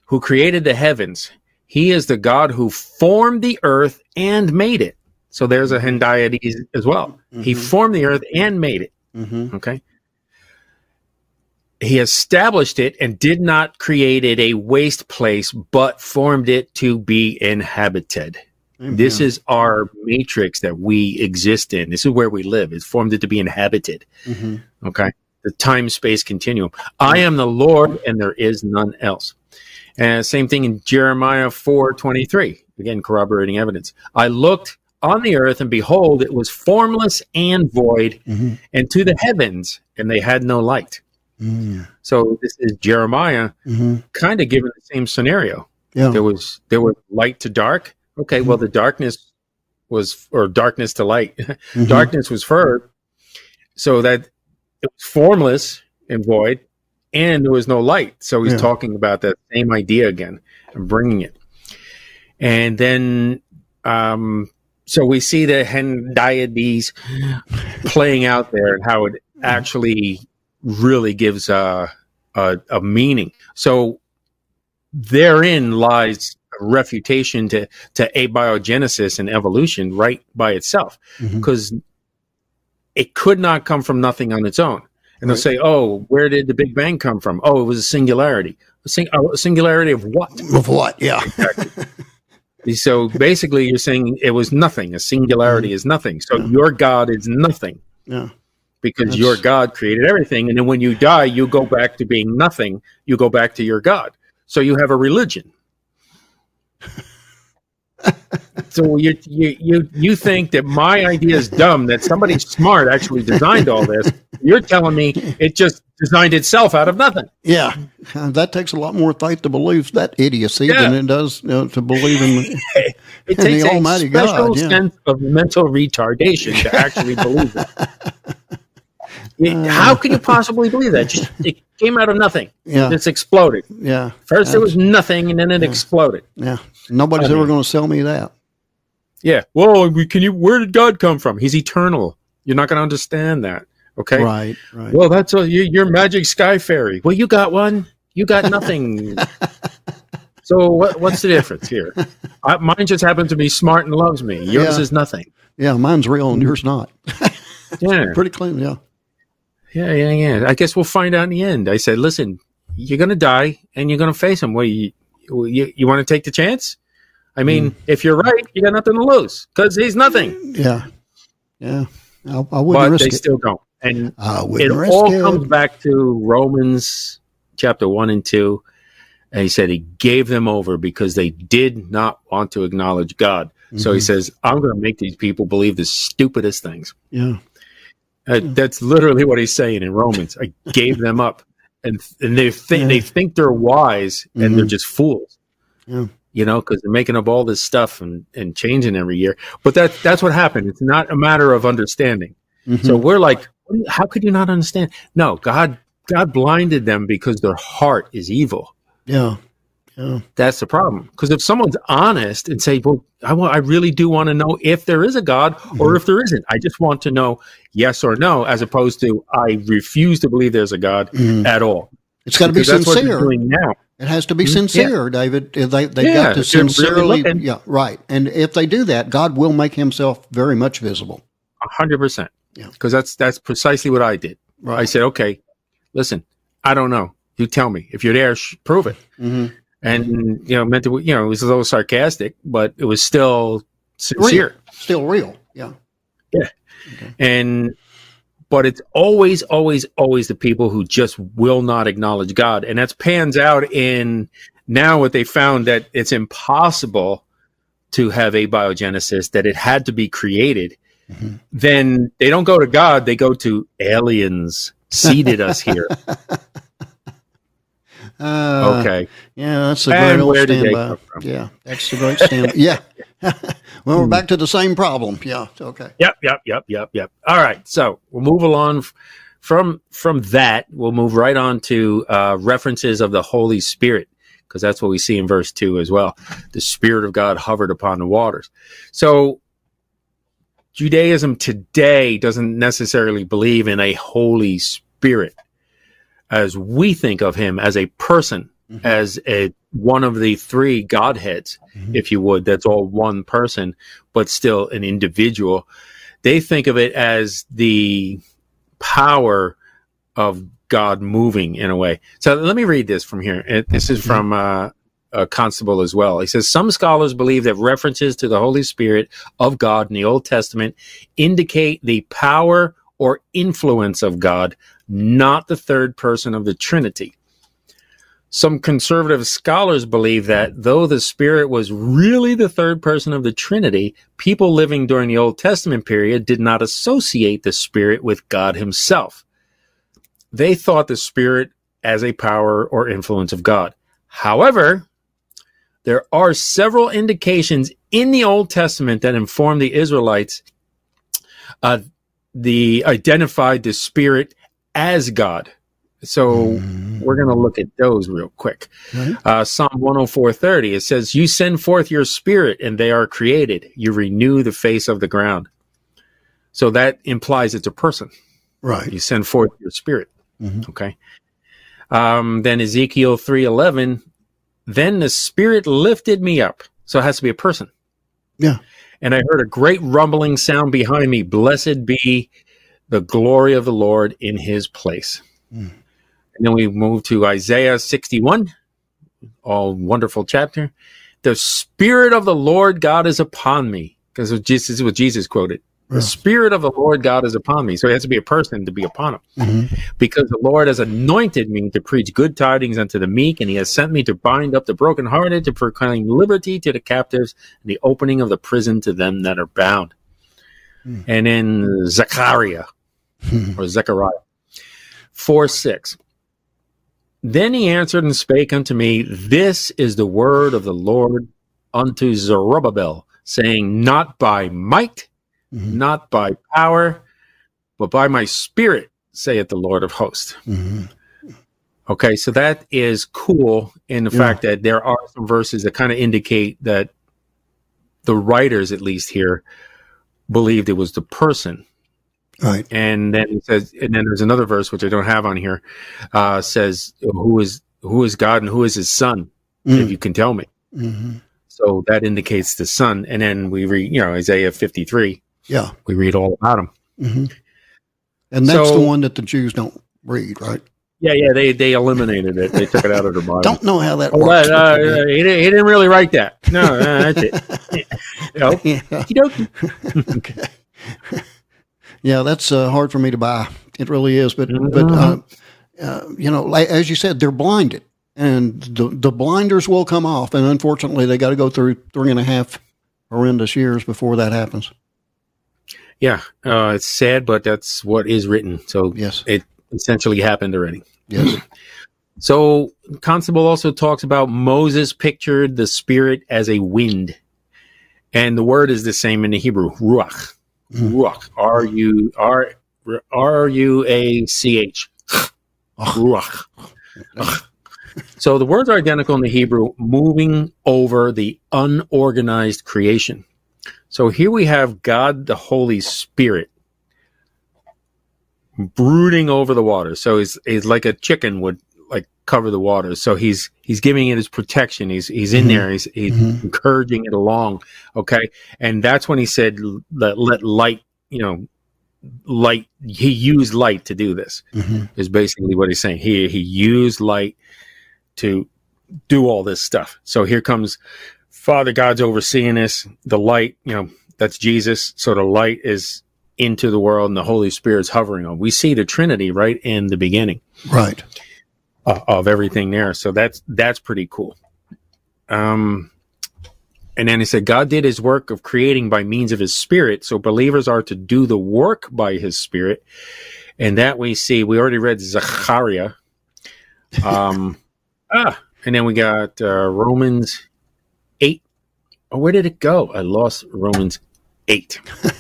who created the heavens. He is the God who formed the earth and made it. So there's a hendiadys as well. Mm-hmm. He formed the earth and made it. Mm-hmm. Okay. He established it and did not create it a waste place, but formed it to be inhabited. Amen. This is our matrix that we exist in. This is where we live. It's formed it to be inhabited. Mm-hmm. Okay. The time space continuum. I am the Lord and there is none else. And same thing in Jeremiah 4 23. Again, corroborating evidence. I looked on the earth, and behold, it was formless and void, mm-hmm. and to the heavens, and they had no light. Mm. So this is Jeremiah, mm-hmm. kind of given the same scenario. Yeah. There was there was light to dark. Okay, mm-hmm. well the darkness was or darkness to light. [laughs] Mm-hmm. darkness was furred, so that it was formless and void, and there was no light. So he's yeah. talking about that same idea again and bringing it. And then um, so we see the hendiadys playing out there and how it actually really gives a, a, a meaning. So therein lies a refutation to, to abiogenesis and evolution right by itself because mm-hmm. it could not come from nothing on its own. And they'll say, "Oh, where did the Big Bang come from? Oh, it was a singularity. A, sing- a singularity of what? Of what? Yeah. Exactly. So basically, you're saying it was nothing. A singularity mm-hmm. is nothing. So yeah. your God is nothing. Yeah. Because That's... your God created everything. And then when you die, you go back to being nothing. You go back to your God. So you have a religion. [laughs] so you, you you you think that my idea is dumb that somebody smart actually designed all this you're telling me it just designed itself out of nothing yeah that takes a lot more faith to believe that idiocy yeah. than it does you know, to believe in, [laughs] it in takes the almighty a special God, yeah. sense of mental retardation to actually believe that [laughs] uh, how can you possibly believe that? Just, [laughs] it came out of nothing. Yeah. It's exploded. Yeah. First it was nothing and then it yeah. exploded. Yeah. Nobody's I mean, ever going to sell me that. Yeah. Well, can you, where did God come from? He's eternal. You're not going to understand that. Okay. Right. Right. Well, that's a, you, you're magic sky fairy. Well, you got one. You got nothing. [laughs] so what, what's the difference here? I, mine just happens to be smart and loves me. Yours yeah. is nothing. Yeah. Mine's real and yours not. [laughs] yeah. Pretty clean. Yeah. Yeah, yeah, yeah. I guess we'll find out in the end. I said, listen, you're going to die and you're going to face him. Well, you, you, you want to take the chance? I mean, mm. if you're right, you got nothing to lose because he's nothing. Yeah. Yeah. I, I wouldn't but risk they it. still don't. And it all it. comes back to Romans chapter 1 and 2. And he said he gave them over because they did not want to acknowledge God. Mm-hmm. So he mm-hmm. says, I'm going to make these people believe the stupidest things. Yeah. Uh, that's literally what he's saying in Romans. I gave them up, and and they think yeah. they think they're wise, and mm-hmm. they're just fools. Yeah. You know, because they're making up all this stuff and, and changing every year. But that that's what happened. It's not a matter of understanding. Mm-hmm. So we're like, how could you not understand? No, God God blinded them because their heart is evil. Yeah. Yeah. That's the problem. Because if someone's honest and say, "Well, I really do want to know if there is a God mm-hmm. or if there isn't. I just want to know yes or no," as opposed to I refuse to believe there's a God mm-hmm. at all. It's got to be sincere. now. It has to be mm-hmm. sincere, yeah. David. They they yeah, got to sincerely, really yeah, right. And if they do that, God will make Himself very much visible. A hundred percent. Yeah, because that's that's precisely what I did. Right. I said, okay, listen, I don't know. You tell me if you're there. Prove it. Mm-hmm and you know meant to you know it was a little sarcastic, but it was still sincere, real. still real. Yeah, yeah, okay. and but it's always, always, always the people who just will not acknowledge God, and that's pans out in now what they found that it's impossible to have abiogenesis, that it had to be created. Mm-hmm. Then they don't go to God; they go to aliens seeded us here. [laughs] Uh, okay. Yeah, that's a great old standby. Yeah, that's the great standby. [laughs] yeah. [laughs] well, we're back to the same problem. Yeah. Okay. Yep. Yep. Yep. Yep. Yep. All right. So we'll move along from from that. We'll move right on to uh, references of the Holy Spirit because that's what we see in verse two as well. The Spirit of God hovered upon the waters. So Judaism today doesn't necessarily believe in a Holy Spirit as we think of him as a person, mm-hmm. as a one of the three godheads, mm-hmm. if you would, that's all one person, but still an individual. They think of it as the power of God moving in a way. So let me read this from here. This is from uh, a Constable as well. He says some scholars believe that references to the Holy Spirit of God in the Old Testament indicate the power or influence of God, not the third person of the Trinity. Some conservative scholars believe that though the Spirit was really the third person of the Trinity, people living during the Old Testament period did not associate the Spirit with God Himself. They thought the Spirit as a power or influence of God. However, there are several indications in the Old Testament that inform the Israelites uh, the identified the spirit as God. So mm. we're going to look at those real quick. Right. Uh, Psalm 104:30 it says, "You send forth your spirit, and they are created. You renew the face of the ground." So that implies it's a person. Right. You send forth your spirit. Mm-hmm. Okay. Um, then Ezekiel 3:11, then the spirit lifted me up. So it has to be a person. Yeah and I heard a great rumbling sound behind me. Blessed be the glory of the Lord in his place. Mm. And then we move to Isaiah 61, all wonderful chapter. The Spirit of the Lord God is upon me. Because this is what Jesus quoted. The Spirit of the Lord God is upon me. So it has to be a person to be upon him. Mm-hmm. Because the Lord has anointed me to preach good tidings unto the meek, and he has sent me to bind up the brokenhearted, to proclaim liberty to the captives, and the opening of the prison to them that are bound. Mm. And in Zechariah, or Zechariah 4 6. Then he answered and spake unto me, This is the word of the Lord unto Zerubbabel, saying, Not by might, mm-hmm. not by power, but by my spirit, saith the Lord of hosts. Mm-hmm. Okay, so that is cool in the yeah. fact that there are some verses that kind of indicate that the writers, at least here, believed it was the person. Right. And then it says, and then there's another verse which I don't have on here, uh, says, "Who is who is God and who is His Son? Mm. If you can tell me." Mm-hmm. So that indicates the Son. And then we read, you know, Isaiah 53 yeah. We read all about them. Mm-hmm. And that's so, the one that the Jews don't read, right? Yeah, yeah, they they eliminated it. They took it out of the Bible. Don't know how that oh, works. Uh, he, didn't, he, didn't, really write that. No, uh, that's it. [laughs] you know, [laughs] okay. Yeah, that's uh, hard for me to buy. It really is. But mm-hmm. but uh, uh, you know, like, as you said, they're blinded, and the the blinders will come off. And unfortunately, they got to go through three and a half horrendous years before that happens. Yeah, uh, it's sad, but that's what is written. So yes, it essentially happened already. Yes. [clears throat] so Constable also talks about Moses pictured the spirit as a wind, and the word is the same in the Hebrew, ruach, mm. ruach, R U R R U A C H, ruach. so the words are identical in the Hebrew, moving over the unorganized creation. So here we have God, the Holy Spirit, brooding over the water. So he's he's like a chicken would like cover the water. So he's he's giving it his protection. He's he's in mm-hmm. there. He's he's mm-hmm. encouraging it along. Okay, and that's when he said let let light. You know, light. He used light to do this. Mm-hmm. Is basically what he's saying. He he used light to do all this stuff. So here comes Father God's overseeing this. The light. You know, that's Jesus. So the light is into the world and the Holy Spirit's hovering on. We see the Trinity right in the beginning, right, uh, of everything there. So that's that's pretty cool. Um, and then he said, God did His work of creating by means of His Spirit. So believers are to do the work by His Spirit, and that we see. We already read Zechariah. Um, [laughs] ah, and then we got uh, Romans. Oh, where did it go? I lost Romans eight. [laughs]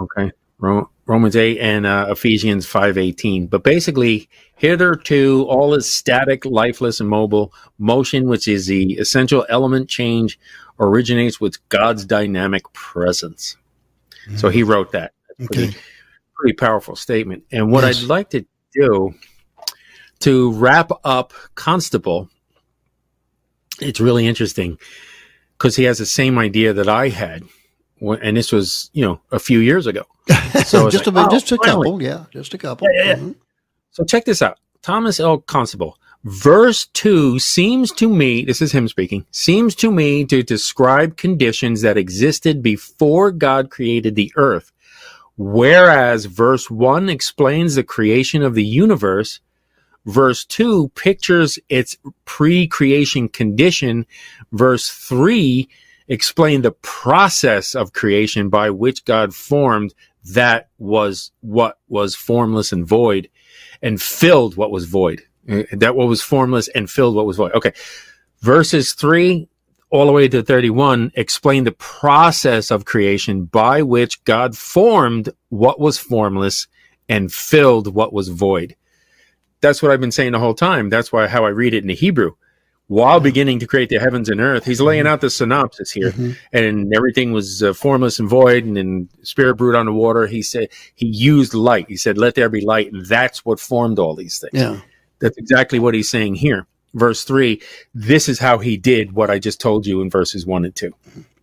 Okay. Romans 8 and uh, Ephesians 5:18. But basically, hitherto all is static, lifeless, and mobile. Motion, which is the essential element change, originates with God's dynamic presence. Mm-hmm. So he wrote that. Pretty, okay. pretty powerful statement. And what yes. I'd like to do to wrap up Constable, it's really interesting because he has the same idea that I had and this was you know a few years ago. So [laughs] just like, a oh, just a finally. couple, yeah, just a couple. Yeah, yeah, mm-hmm. So check this out, Thomas L. Constable. Verse two seems to me, this is him speaking, seems to me to describe conditions that existed before God created the earth, whereas verse one explains the creation of the universe. Verse 2 pictures its pre creation condition. Verse 3 explain the process of creation by which God formed that was what was formless and void and filled what was void. Uh, that what was formless and filled what was void. Okay. Verses three all the way to 31 explain the process of creation by which God formed what was formless and filled what was void. That's what I've been saying the whole time. That's why how I read it in the Hebrew while beginning to create the heavens and earth. He's laying mm-hmm. out the synopsis here, mm-hmm. and everything was uh, formless and void, and, and spirit brewed on the water. He said he used light. He said, "Let there be light," and that's what formed all these things. Yeah, that's exactly what he's saying here. Verse three. This is how he did what I just told you in verses one and two.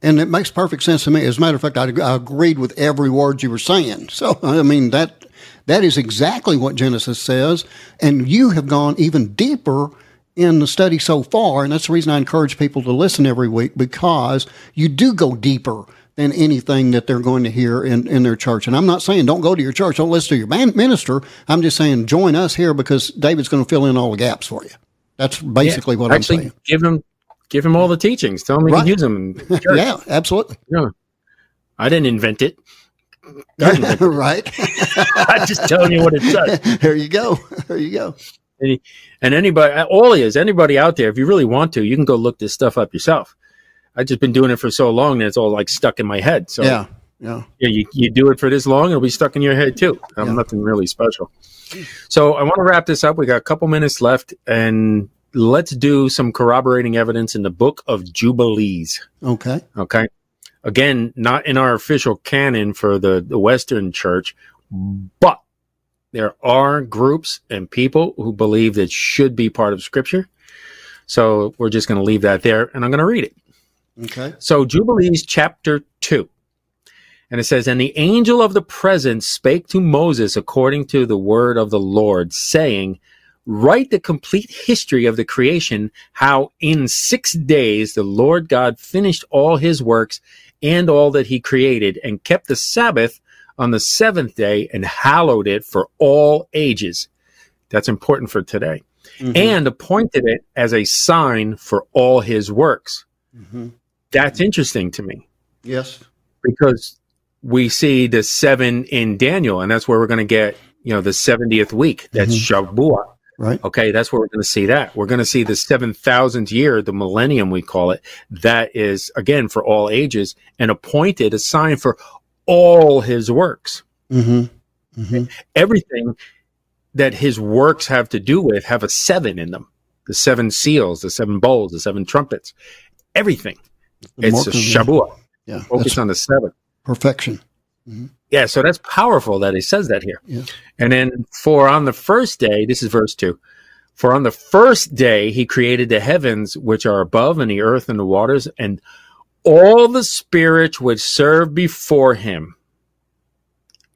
And it makes perfect sense to me. As a matter of fact, I, I agreed with every word you were saying. So I mean that that is exactly what Genesis says, and you have gone even deeper in the study so far, and that's the reason I encourage people to listen every week because you do go deeper than anything that they're going to hear in, in their church. And I'm not saying don't go to your church, don't listen to your minister. I'm just saying join us here because David's going to fill in all the gaps for you. That's basically yeah, what I'm saying. Give him, give him all the teachings. Tell him he right. can use them. [laughs] yeah, absolutely. Yeah. I didn't invent it. [laughs] right. [laughs] I'm just telling you what it says. There you go. There you go. And anybody, all is anybody out there, if you really want to, you can go look this stuff up yourself. I've just been doing it for so long that it's all like stuck in my head. So yeah, yeah, yeah. You, you do it for this long, it'll be stuck in your head too. I'm yeah. nothing really special. So I want to wrap this up. We got a couple minutes left, and let's do some corroborating evidence in the Book of Jubilees. Okay. Okay. Again, not in our official canon for the, the Western Church, but there are groups and people who believe that should be part of Scripture. So we're just going to leave that there, and I'm going to read it. Okay. So Jubilees chapter 2. And it says, And the angel of the presence spake to Moses according to the word of the Lord, saying, write the complete history of the creation, how in six days the Lord God finished all his works and all that he created and kept the Sabbath on the seventh day and hallowed it for all ages. That's important for today. Mm-hmm. And appointed it as a sign for all his works. Mm-hmm. That's interesting to me. Yes. Because we see the seven in Daniel, and that's where we're going to get, you know, the 70th week. That's mm-hmm. Shavuot. Right. Okay. That's where we're going to see that. We're going to see the 7,000th year, the millennium, we call it. That is, again, for all ages and appointed a sign for all his works. Mm-hmm. Mm-hmm. Everything that his works have to do with have a seven in them the seven seals, the seven bowls, the seven trumpets, everything. It's a Shavuot. Yeah. Focus on the seven. Perfection. Mm-hmm. Yeah, so that's powerful that he says that here. Yeah. And then for on the first day, this is verse two. For on the first day he created the heavens which are above and the earth and the waters and all the spirits which serve before him.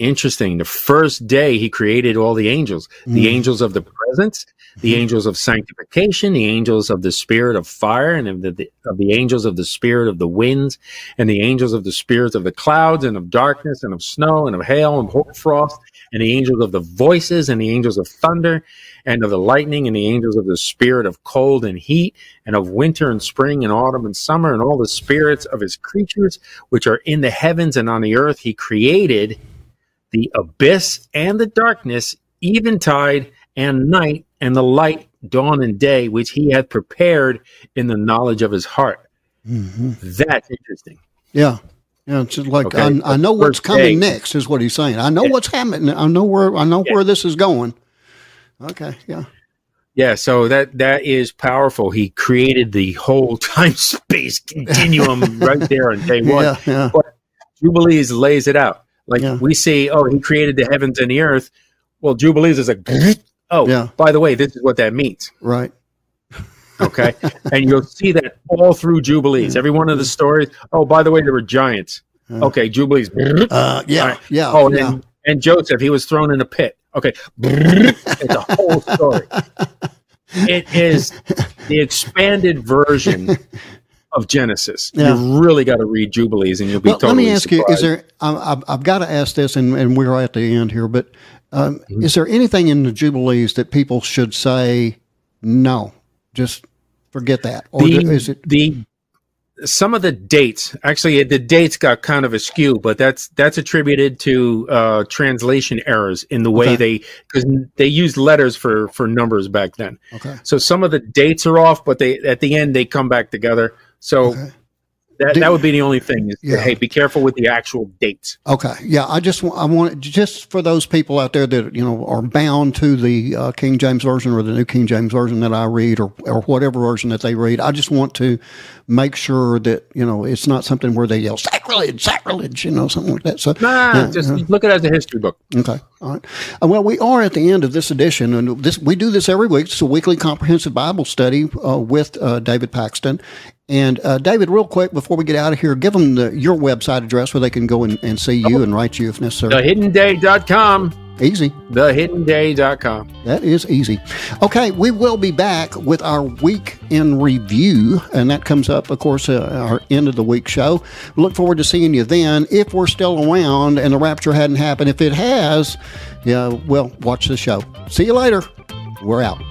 Interesting. The first day he created all the angels, mm. the angels of the presence, the mm-hmm. angels of sanctification, the angels of the spirit of fire, and of the, of the angels of the spirit of the winds, and the angels of the spirits of the clouds, and of darkness, and of snow, and of hail, and frost, and the angels of the voices, and the angels of thunder, and of the lightning, and the angels of the spirit of cold and heat, and of winter and spring and autumn and summer, and all the spirits of his creatures which are in the heavens and on the earth. He created the abyss and the darkness, eventide and night, and the light, dawn and day, which he had prepared in the knowledge of his heart. Mm-hmm. That's interesting. Yeah. Yeah, it's like okay. I, I, know what's coming day. next is what he's saying. I know yeah. what's happening. I know where I know yeah. where this is going. Okay, yeah. Yeah, so that that is powerful. He created the whole [laughs] time space continuum right there on day [laughs] one. Yeah, yeah. But Jubilees lays it out. Like yeah. we see, oh, he created the heavens and the earth. Well, Jubilees is like, [clears throat] oh, yeah. by the way, this is what that means. Right. Okay. [laughs] and you'll see that all through Jubilees. Every one of the stories. Oh, by the way, there were giants. Uh, okay, Jubilees. Uh, yeah. Right. Yeah. Oh, yeah. And, and Joseph, he was thrown in a pit. Okay. it's a whole story. [laughs] It is the expanded version [laughs] of Genesis. Yeah. You really got to read Jubilees, and you'll be well, totally. Let me ask surprised. you: Is there? I've, I've got to ask this, and, and we're at the end here, but um, mm-hmm. is there anything in the Jubilees that people should say no? Just forget that, or the, is it the some of the dates actually the dates got kind of askew but that's that's attributed to uh, translation errors in the way okay. they because they used letters for for numbers back then okay so some of the dates are off but they at the end they come back together so okay. that, that would be the only thing. Is, yeah. Hey, be careful with the actual dates. Okay. Yeah. I just I want just for those people out there that you know are bound to the uh, King James version or the New King James version that I read or or whatever version that they read. I just want to make sure that you know it's not something where they yell sacrilege, sacrilege, you know, something like that. So nah, yeah, just yeah. look at it as a history book. Okay. All right. Uh, well, we are at the end of this edition, and this we do this every week. It's a weekly comprehensive Bible study uh, with uh, David Paxton, and uh, David, real quick before we get out of here, give them the, your website address where they can go and, and see you oh. and write you if necessary. TheHiddenDay.com. Easy. TheHiddenDay.com. That is easy. Okay, we will be back with our week in review, and that comes up, of course, uh, our end of the week show. Look forward to seeing you then. If we're still around and the rapture hadn't happened, if it has, yeah, well, watch the show. See you later. We're out.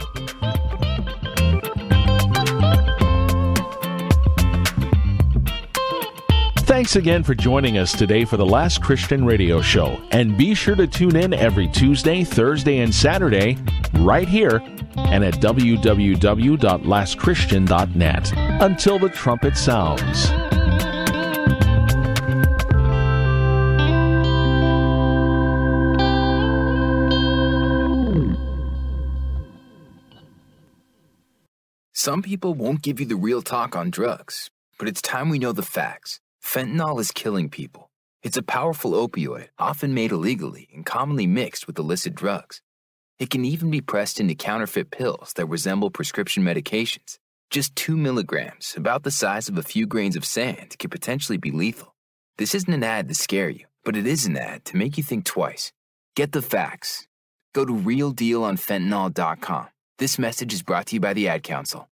Thanks again for joining us today for the Last Christian Radio Show. And be sure to tune in every Tuesday, Thursday, and Saturday right here and at www.lastchristian.net. Until the trumpet sounds. Some people won't give you the real talk on drugs, but it's time we know the facts. Fentanyl is killing people. It's a powerful opioid, often made illegally and commonly mixed with illicit drugs. It can even be pressed into counterfeit pills that resemble prescription medications. Just 2 milligrams, about the size of a few grains of sand, can potentially be lethal. This isn't an ad to scare you, but it is an ad to make you think twice. Get the facts. Go to realdealonfentanyl.com. This message is brought to you by the Ad Council.